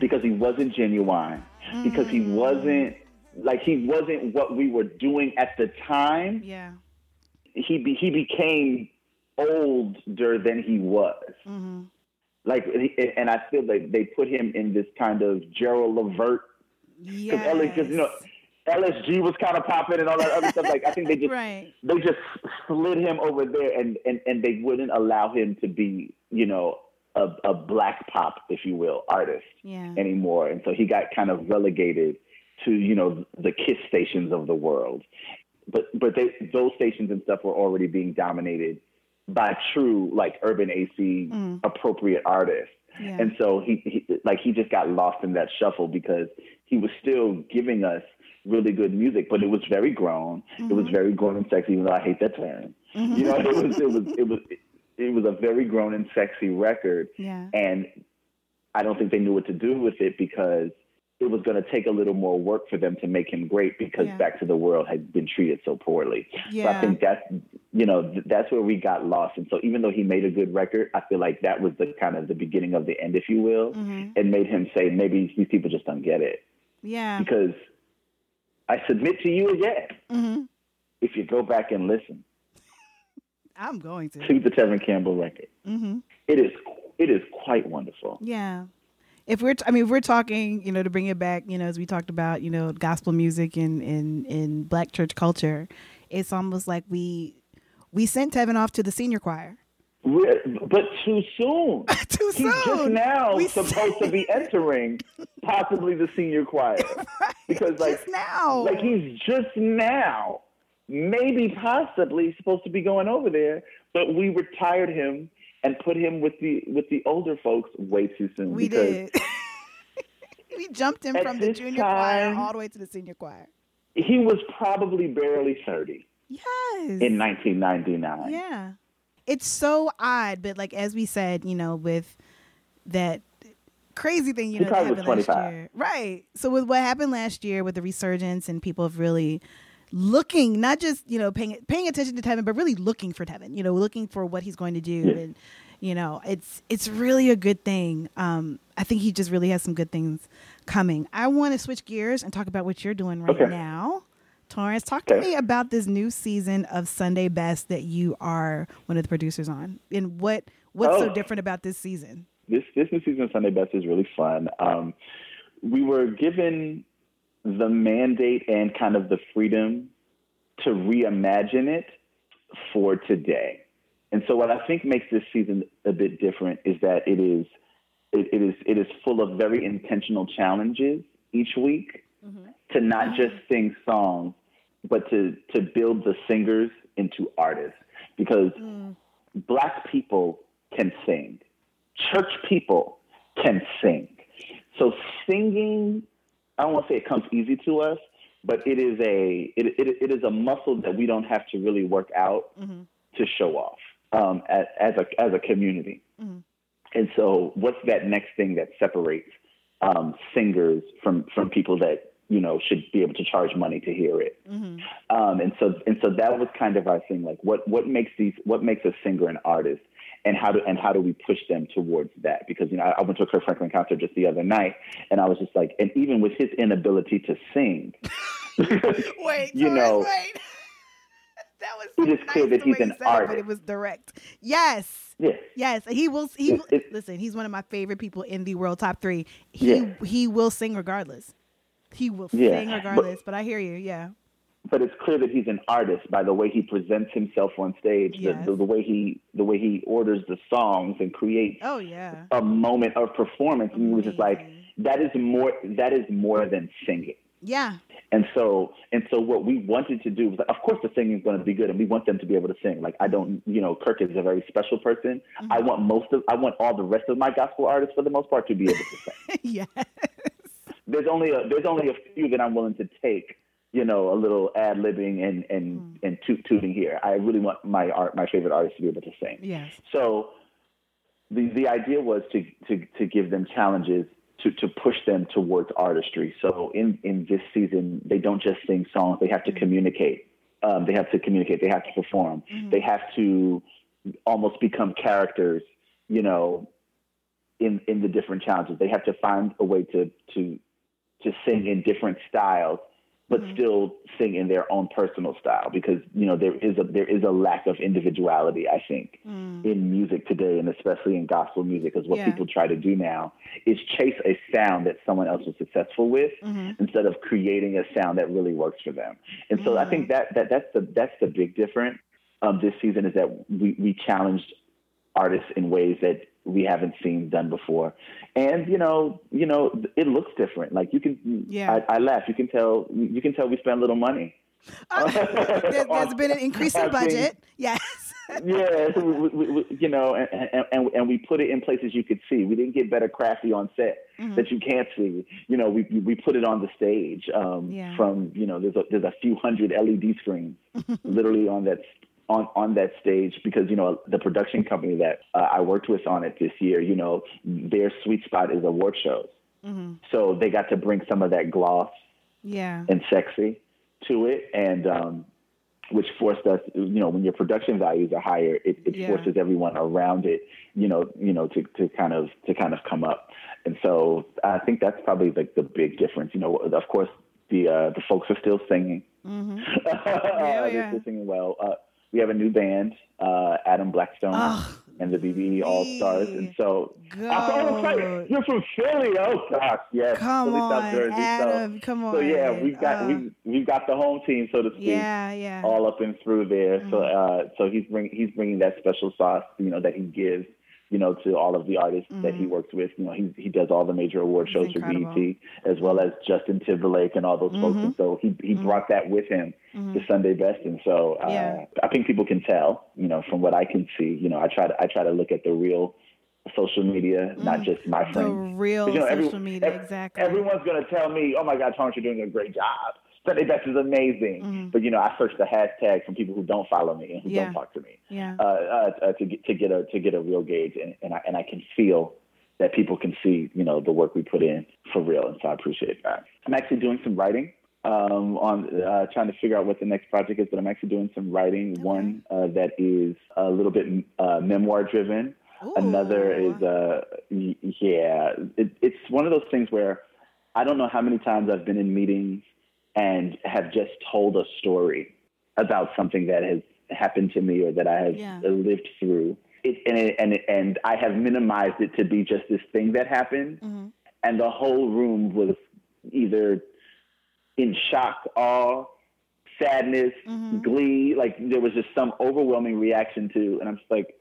because he wasn't genuine. Because he mm. wasn't like he wasn't what we were doing at the time. Yeah. He be, he became older than he was. Mm-hmm. Like, and I feel like they put him in this kind of Gerald Levert because Yes. you know LSG was kind of popping and all that other stuff. Like I think they just Right. they just slid him over there and, and, and they wouldn't allow him to be you know a, a black pop if you will artist Yeah. anymore. And so he got kind of relegated to you know the Kiss stations of the world. But but they those stations and stuff were already being dominated by true like urban AC appropriate artists. Yeah. And so he, he like he just got lost in that shuffle because he was still giving us really good music, but it was very grown. It Mm-hmm. was very grown and sexy, even though I hate that term. You know, it was it was it was it was a very grown and sexy record. Yeah. And I don't think they knew what to do with it because it was going to take a little more work for them to make him great because Yeah. Back to the World had been treated so poorly. So Yeah. I think that's you know th- that's where we got lost. And so even though he made a good record, I feel like that was the kind of the beginning of the end, if you will, Mm-hmm. and made him say maybe these people just don't get it Yeah. because I submit to you again. hmm If you go back and listen I'm going to. to the Tevin Campbell record, hmm it is it is quite wonderful. Yeah. If we're, t- I mean, if we're talking, you know, to bring it back, you know, as we talked about, you know, gospel music and in in black church culture, it's almost like we we sent Tevin off to the senior choir. We're, but too soon. Too He's just now We supposed to be entering possibly the senior choir because like Just now. like he's just now maybe possibly supposed to be going over there, but we retired him and put him with the with the older folks way too soon. we did. we jumped him from the junior choir all the way to the senior choir. He was probably barely thirty Yes. in 1999. Yeah. It's so odd, but like as we said, you know, with that crazy thing, you know, that happened last year. Right. So with what happened last year with the resurgence and people have really looking, not just, you know, paying paying attention to Tevin, but really looking for Tevin, you know, looking for what he's going to do. Yeah. And, you know, it's it's really a good thing. Um, I think he just really has some good things coming. I want to switch gears and talk about what you're doing right Okay. now. Torrence, talk to me about this new season of Sunday Best that you are one of the producers on, and what what's so Oh. different about this season? this this new season of Sunday Best is really fun. Um, we were given the mandate and kind of the freedom to reimagine it for today. And so what I think makes this season a bit different is that it is it, it is it is full of very intentional challenges each week mm-hmm. to not just sing songs, but to to build the singers into artists because mm. black people can sing church people can sing. So singing, I don't want to say it comes easy to us, but it is a it, it, it is a muscle that we don't have to really work out to show off um, as, as a as a community. And so, what's that next thing that separates um, singers from from people that you know should be able to charge money to hear it? Um, and so and so that was kind of our thing. Like, what what makes these what makes a singer an artist, and how do and how do we push them towards that? Because you know, I, I went to a Kirk Franklin concert just the other night, and I was just like, and even with his inability to sing, Wait, You know, wait. that was it is nice clear that he's an said it, but it was direct. Yes. yes, Yes, he will. He listen. He's one of my favorite people in the world, top three. He Yeah. he will sing regardless. He will Yeah, sing but- regardless. But, I hear you. Yeah. But it's clear that he's an artist by the way he presents himself on stage, Yes. the, the, the way he the way he orders the songs and creates Oh yeah. a moment of performance. And it was just like that is more that is more than singing. Yeah. And so, and so, what we wanted to do was, of course, the singing is going to be good, and we want them to be able to sing. Like, I don't, you know, Kirk is a very special person. Mm-hmm. I want most of, I want all the rest of my gospel artists, for the most part, to be able to sing. yes. There's only a, there's only a few that I'm willing to take, you know, a little ad libbing and and hmm. and toot tooting here. I really want my art, my favorite artists, to be able to sing. Yes. So the the idea was to to to give them challenges to to push them towards artistry. So in in this season, they don't just sing songs; they have to hmm. communicate. Um, they have to communicate. They have to perform. Hmm. They have to almost become characters. You know, in in the different challenges, they have to find a way to to to sing in different styles but still sing in their own personal style because you know there is a there is a lack of individuality I think in music today and especially in gospel music because what Yeah. people try to do now is chase a sound that someone else was successful with instead of creating a sound that really works for them. And so I think that that that's the that's the big difference um, this season is that we we challenged artists in ways that we haven't seen done before. And you know, you know, it looks different. Like you can, Yeah. I, I laugh. You can tell. You can tell we spend little money. there's, there's been an increase in budget. Yes. yeah, so we, we, we, you know, and, and, and and we put it in places you could see. We didn't get better crafty on set Mm-hmm. that you can't see. You know, we we put it on the stage. Um, Yeah. From you know, there's a there's a few hundred LED screens literally on that on on that stage because you know the production company that uh, I worked with on it this year. You know, their sweet spot is award shows. Mm-hmm. So they got to bring some of that gloss Yeah. and sexy to it, and um, which forced us, you know, when your production values are higher, it, it Yeah. forces everyone around it, you know, you know, to, to kind of to kind of come up. And so I think that's probably like the big difference. You know, of course, the uh, the folks are still singing. Mm-hmm. They're still singing well. Uh, we have a new band, uh, Adam Blackstone Oh, and the BB All Stars, and so. Go. You're from Philly. Oh gosh, yes. Come Philly, on, Jersey. So- Come on. so yeah, we've got Uh, we've we've got the home team, so to speak, Yeah, yeah. all up and through there. So Mm-hmm. uh, so he's bring he's bringing that special sauce, you know, that he gives, you know, to all of the artists that he works with. You know, he he does all the major award shows for Mm-hmm. BET, as well as Justin Timberlake and all those folks. And so he he brought that with him to Sunday Best, and so uh, Mm-hmm. Yeah. I think people can tell, you know, from what I can see. You know, I try to I try to look at the real social media, not just my Mm. the friends. real you know, every- social media, exactly. Everyone's going to tell me, oh my God, Torrence, you're doing a great job. Sunday Best is amazing. Mm-hmm. But, you know, I search the hashtag from people who don't follow me and who Yeah. don't talk to me yeah. uh, uh, uh, to, get, to, get a, to get a real gauge. And, and, I, and I can feel that people can see, you know, the work we put in for real. And so I appreciate that. I'm actually doing some writing. Um, on uh, trying to figure out what the next project is, but I'm actually doing some writing. One uh, that is a little bit uh, memoir driven, Another is, uh, yeah, it, it's one of those things where I don't know how many times I've been in meetings and have just told a story about something that has happened to me or that I have Yeah. lived through. It, and, it, and, it, and I have minimized it to be just this thing that happened. Mm-hmm. And the whole room was either in shock, awe, sadness, Mm-hmm. glee. Like there was just some overwhelming reaction to, and I'm just like,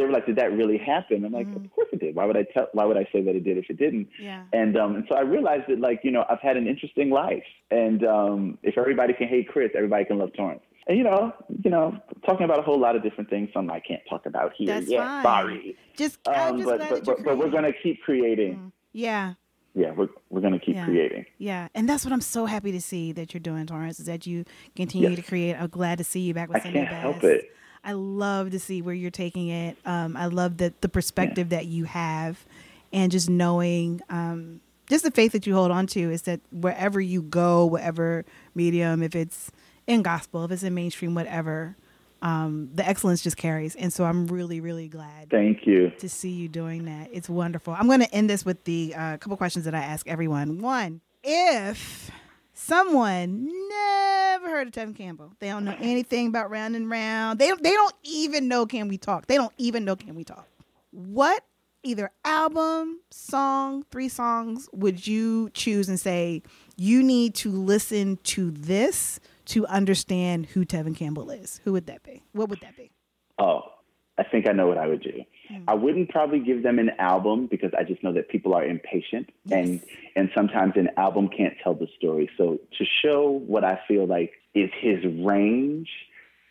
they were like, "Did that really happen?" I'm like, Mm-hmm. "Of course it did. Why would I tell? Why would I say that it did if it didn't?" Yeah. And um, and so I realized that, like, you know, I've had an interesting life, and um, if everybody can hate Chris, everybody can love Torrence. And you know, you know, talking about a whole lot of different things, some I can't talk about here. That's yeah, fine. sorry. Just, Um, just but but, but, but we're gonna keep creating. Yeah. Yeah, we're we're gonna keep Yeah. creating. Yeah, and that's what I'm so happy to see that you're doing, Torrence, is that you continue Yes. to create. I'm glad to see you back with I can't help it. I love to see where you're taking it. Um, I love the the perspective that you have, and just knowing, um, just the faith that you hold on to is that wherever you go, whatever medium, if it's in gospel, if it's in mainstream, whatever, um, the excellence just carries. And so I'm really, really glad Thank you. to see you doing that. It's wonderful. I'm going to end this with the uh, couple questions that I ask everyone. One, if someone never heard of Tevin Campbell, they don't know anything about Round and Round, they they don't even know Can We Talk. They don't even know Can We Talk. What either album, song, three songs would you choose and say you need to listen to this to understand who Tevin Campbell is? Who would that be? What would that be? Oh, I think I know what I would do. Mm-hmm. I wouldn't probably give them an album because I just know that people are impatient and and sometimes an album can't tell the story. So to show what I feel like is his range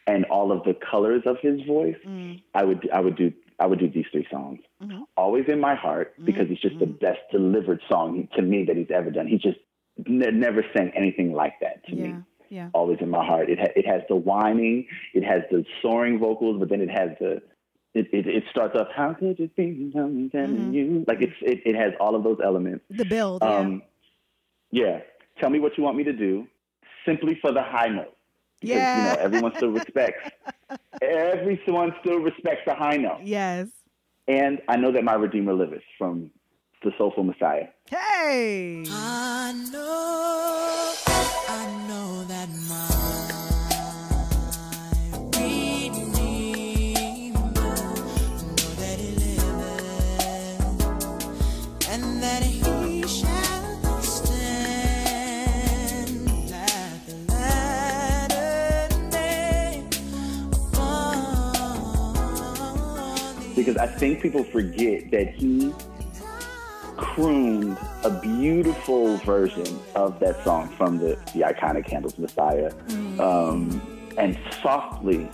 and all of the colors of his voice, mm. I would I would do I would do these three songs. Mm-hmm. Always in my heart because it's just the mm-hmm. best delivered song to me that he's ever done. He just ne- never sang anything like that to me Yeah. Yeah. always in my heart. It ha- it has the whining, it has the soaring vocals, but then it has the it it, it starts off how could it be I'm telling you like it's it, it has all of those elements. The build. Yeah. Um, yeah. Tell me what you want me to do, simply for the high note. Because, Yeah. You know, everyone still respects. everyone still respects the high note, yes. and I know that my redeemer liveth from the soulful Messiah. Hey. I know, Because I think people forget that he crooned a beautiful version of that song from the, the iconic Handel's Messiah. Um, and softly,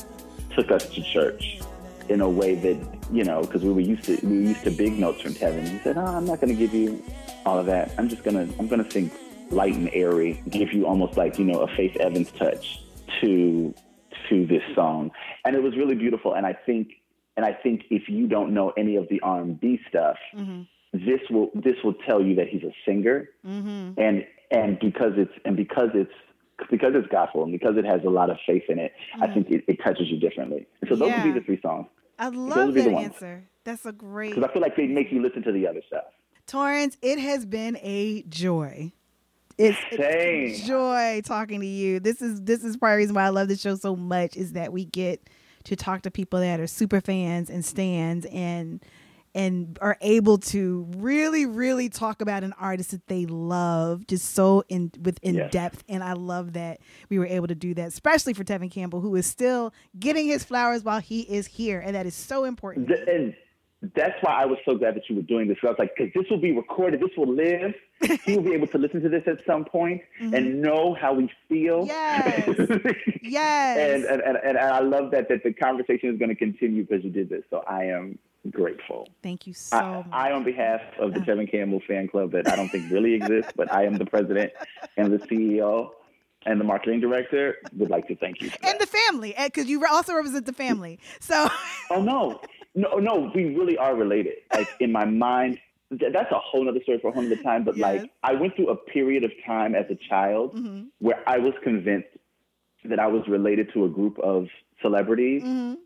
took us to church in a way that you know, because we were used to we were used to big notes from Tevin. He said, "Oh, I'm not going to give you all of that. I'm just gonna I'm gonna sing light and airy, give you almost like you know a Faith Evans touch to to this song." And it was really beautiful. And I think and I think if you don't know any of the R&B stuff, mm-hmm. this will this will tell you that he's a singer. Mm-hmm. And and because it's and because it's because it's gospel and because it has a lot of faith in it, I mm-hmm. think it, it touches you differently. And so those would be the three songs. I love that answer. That's a great Because I feel like they make you listen to the other stuff. Torrence. It has been a joy. It's it's a joy talking to you. This is this is part of the reason why I love the show so much is that we get to talk to people that are super fans and stands and and are able to really really talk about an artist that they love just so in with in Yes. depth and I love that we were able to do that especially for Tevin Campbell who is still getting his flowers while he is here and that is so important. And that's why I was so glad that you were doing this. I was like, because this will be recorded, this will live. He will be able to listen to this at some point and know how we feel. Mm-hmm. Yes. Yes. and, and, and, and I love that that the conversation is going to continue because you did this. So I am grateful. Thank you so I, much. I, on behalf of the Tevin Campbell fan club that I don't think really exists, but I am the president and the CEO and the marketing director, would like to thank you. And that. the family, because you also represent the family. So, oh no, no, no, we really are related. Like in my mind, that's a whole other story for a whole other time. But Yes. like, I went through a period of time as a child Mhm. where I was convinced that I was related to a group of celebrities, Mhm.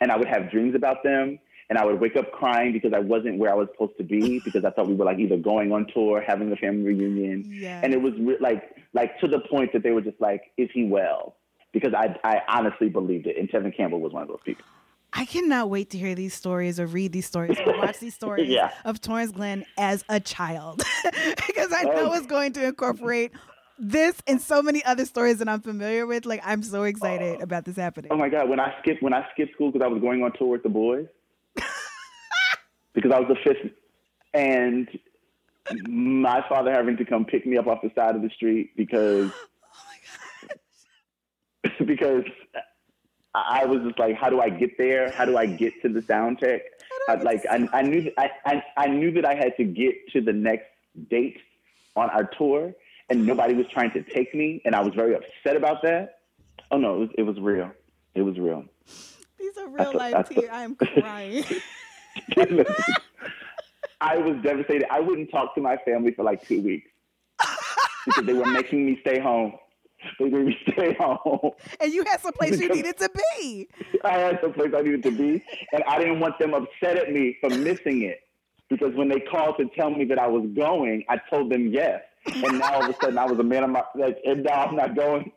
and I would have dreams about them. And I would wake up crying because I wasn't where I was supposed to be because I thought we were like either going on tour, having a family reunion, yeah. and it was re- like like to the point that they were just like, "Is he well?" Because I I honestly believed it, and Tevin Campbell was one of those people. I cannot wait to hear these stories or read these stories or watch these stories Yeah. of Torrence Glenn as a child because I know Oh. it's going to incorporate this and so many other stories that I'm familiar with. Like, I'm so excited about this happening. Oh my God! When I skipped when I skipped school because I was going on tour with the boys because I was the fifth, and my father having to come pick me up off the side of the street because oh because I was just like, how do I get there? How do I get to the sound check? I, like I, I knew that I, I, I knew that I had to get to the next date on our tour, and nobody was trying to take me, and I was very upset about that. Oh no, it was, it was real. It was real. These are real life tears. I am crying. I was devastated. I wouldn't talk to my family for like two weeks because they were making me stay home. They made me stay home. and you had some place you needed to be. I had some place I needed to be, and I didn't want them upset at me for missing it. Because when they called to tell me that I was going, I told them yes, and now all of a sudden I was a man of my like, and now I'm not going.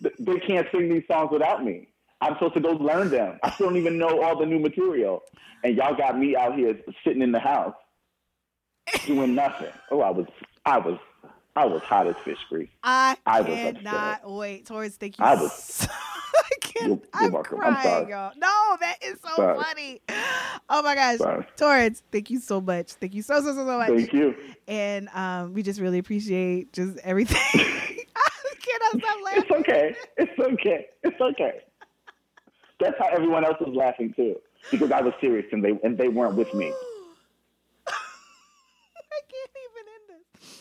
They can't sing these songs without me. I'm supposed to go learn them. I still don't even know all the new material, and y'all got me out here sitting in the house doing nothing. Oh, I was, I was, I was hot as fish grease. I, I cannot wait. Torrence, thank you. I was- so- I can't, You're- you're I'm welcome. I'm sorry. y'all. No, that is so Sorry. funny. Oh my gosh. Sorry. Torrence, thank you so much. Thank you so, so, so, so much. Thank you. And um, we just really appreciate just everything. I cannot stop laughing. It's okay. It's okay. It's okay. That's how everyone else was laughing too, because I was serious and they and they weren't with me. I can't even end this.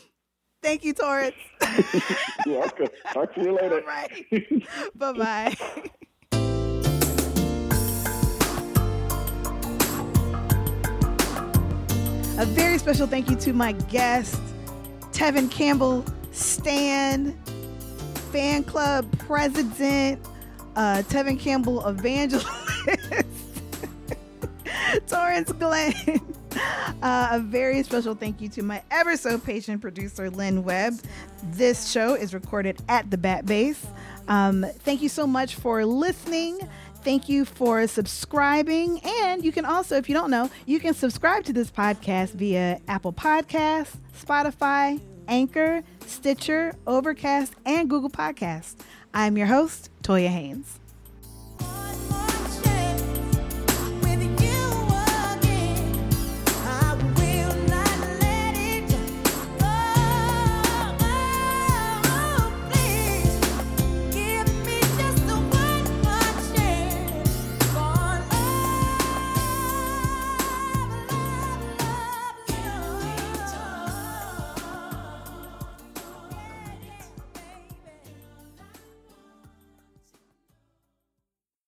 Thank you, Torrence. You're welcome. Talk to you later. All right. bye bye. A very special thank you to my guest, Tevin Campbell, Stan, fan club president, uh, Tevin Campbell evangelist, Torrence Glenn. Uh, a very special thank you to my ever so patient producer, Lynn Webb. This show is recorded at the Bat Base. Um, thank you so much for listening. Thank you for subscribing. And you can also, if you don't know, you can subscribe to this podcast via Apple Podcasts, Spotify, Anchor, Stitcher, Overcast, and Google Podcasts. I'm your host, Toya Haynes.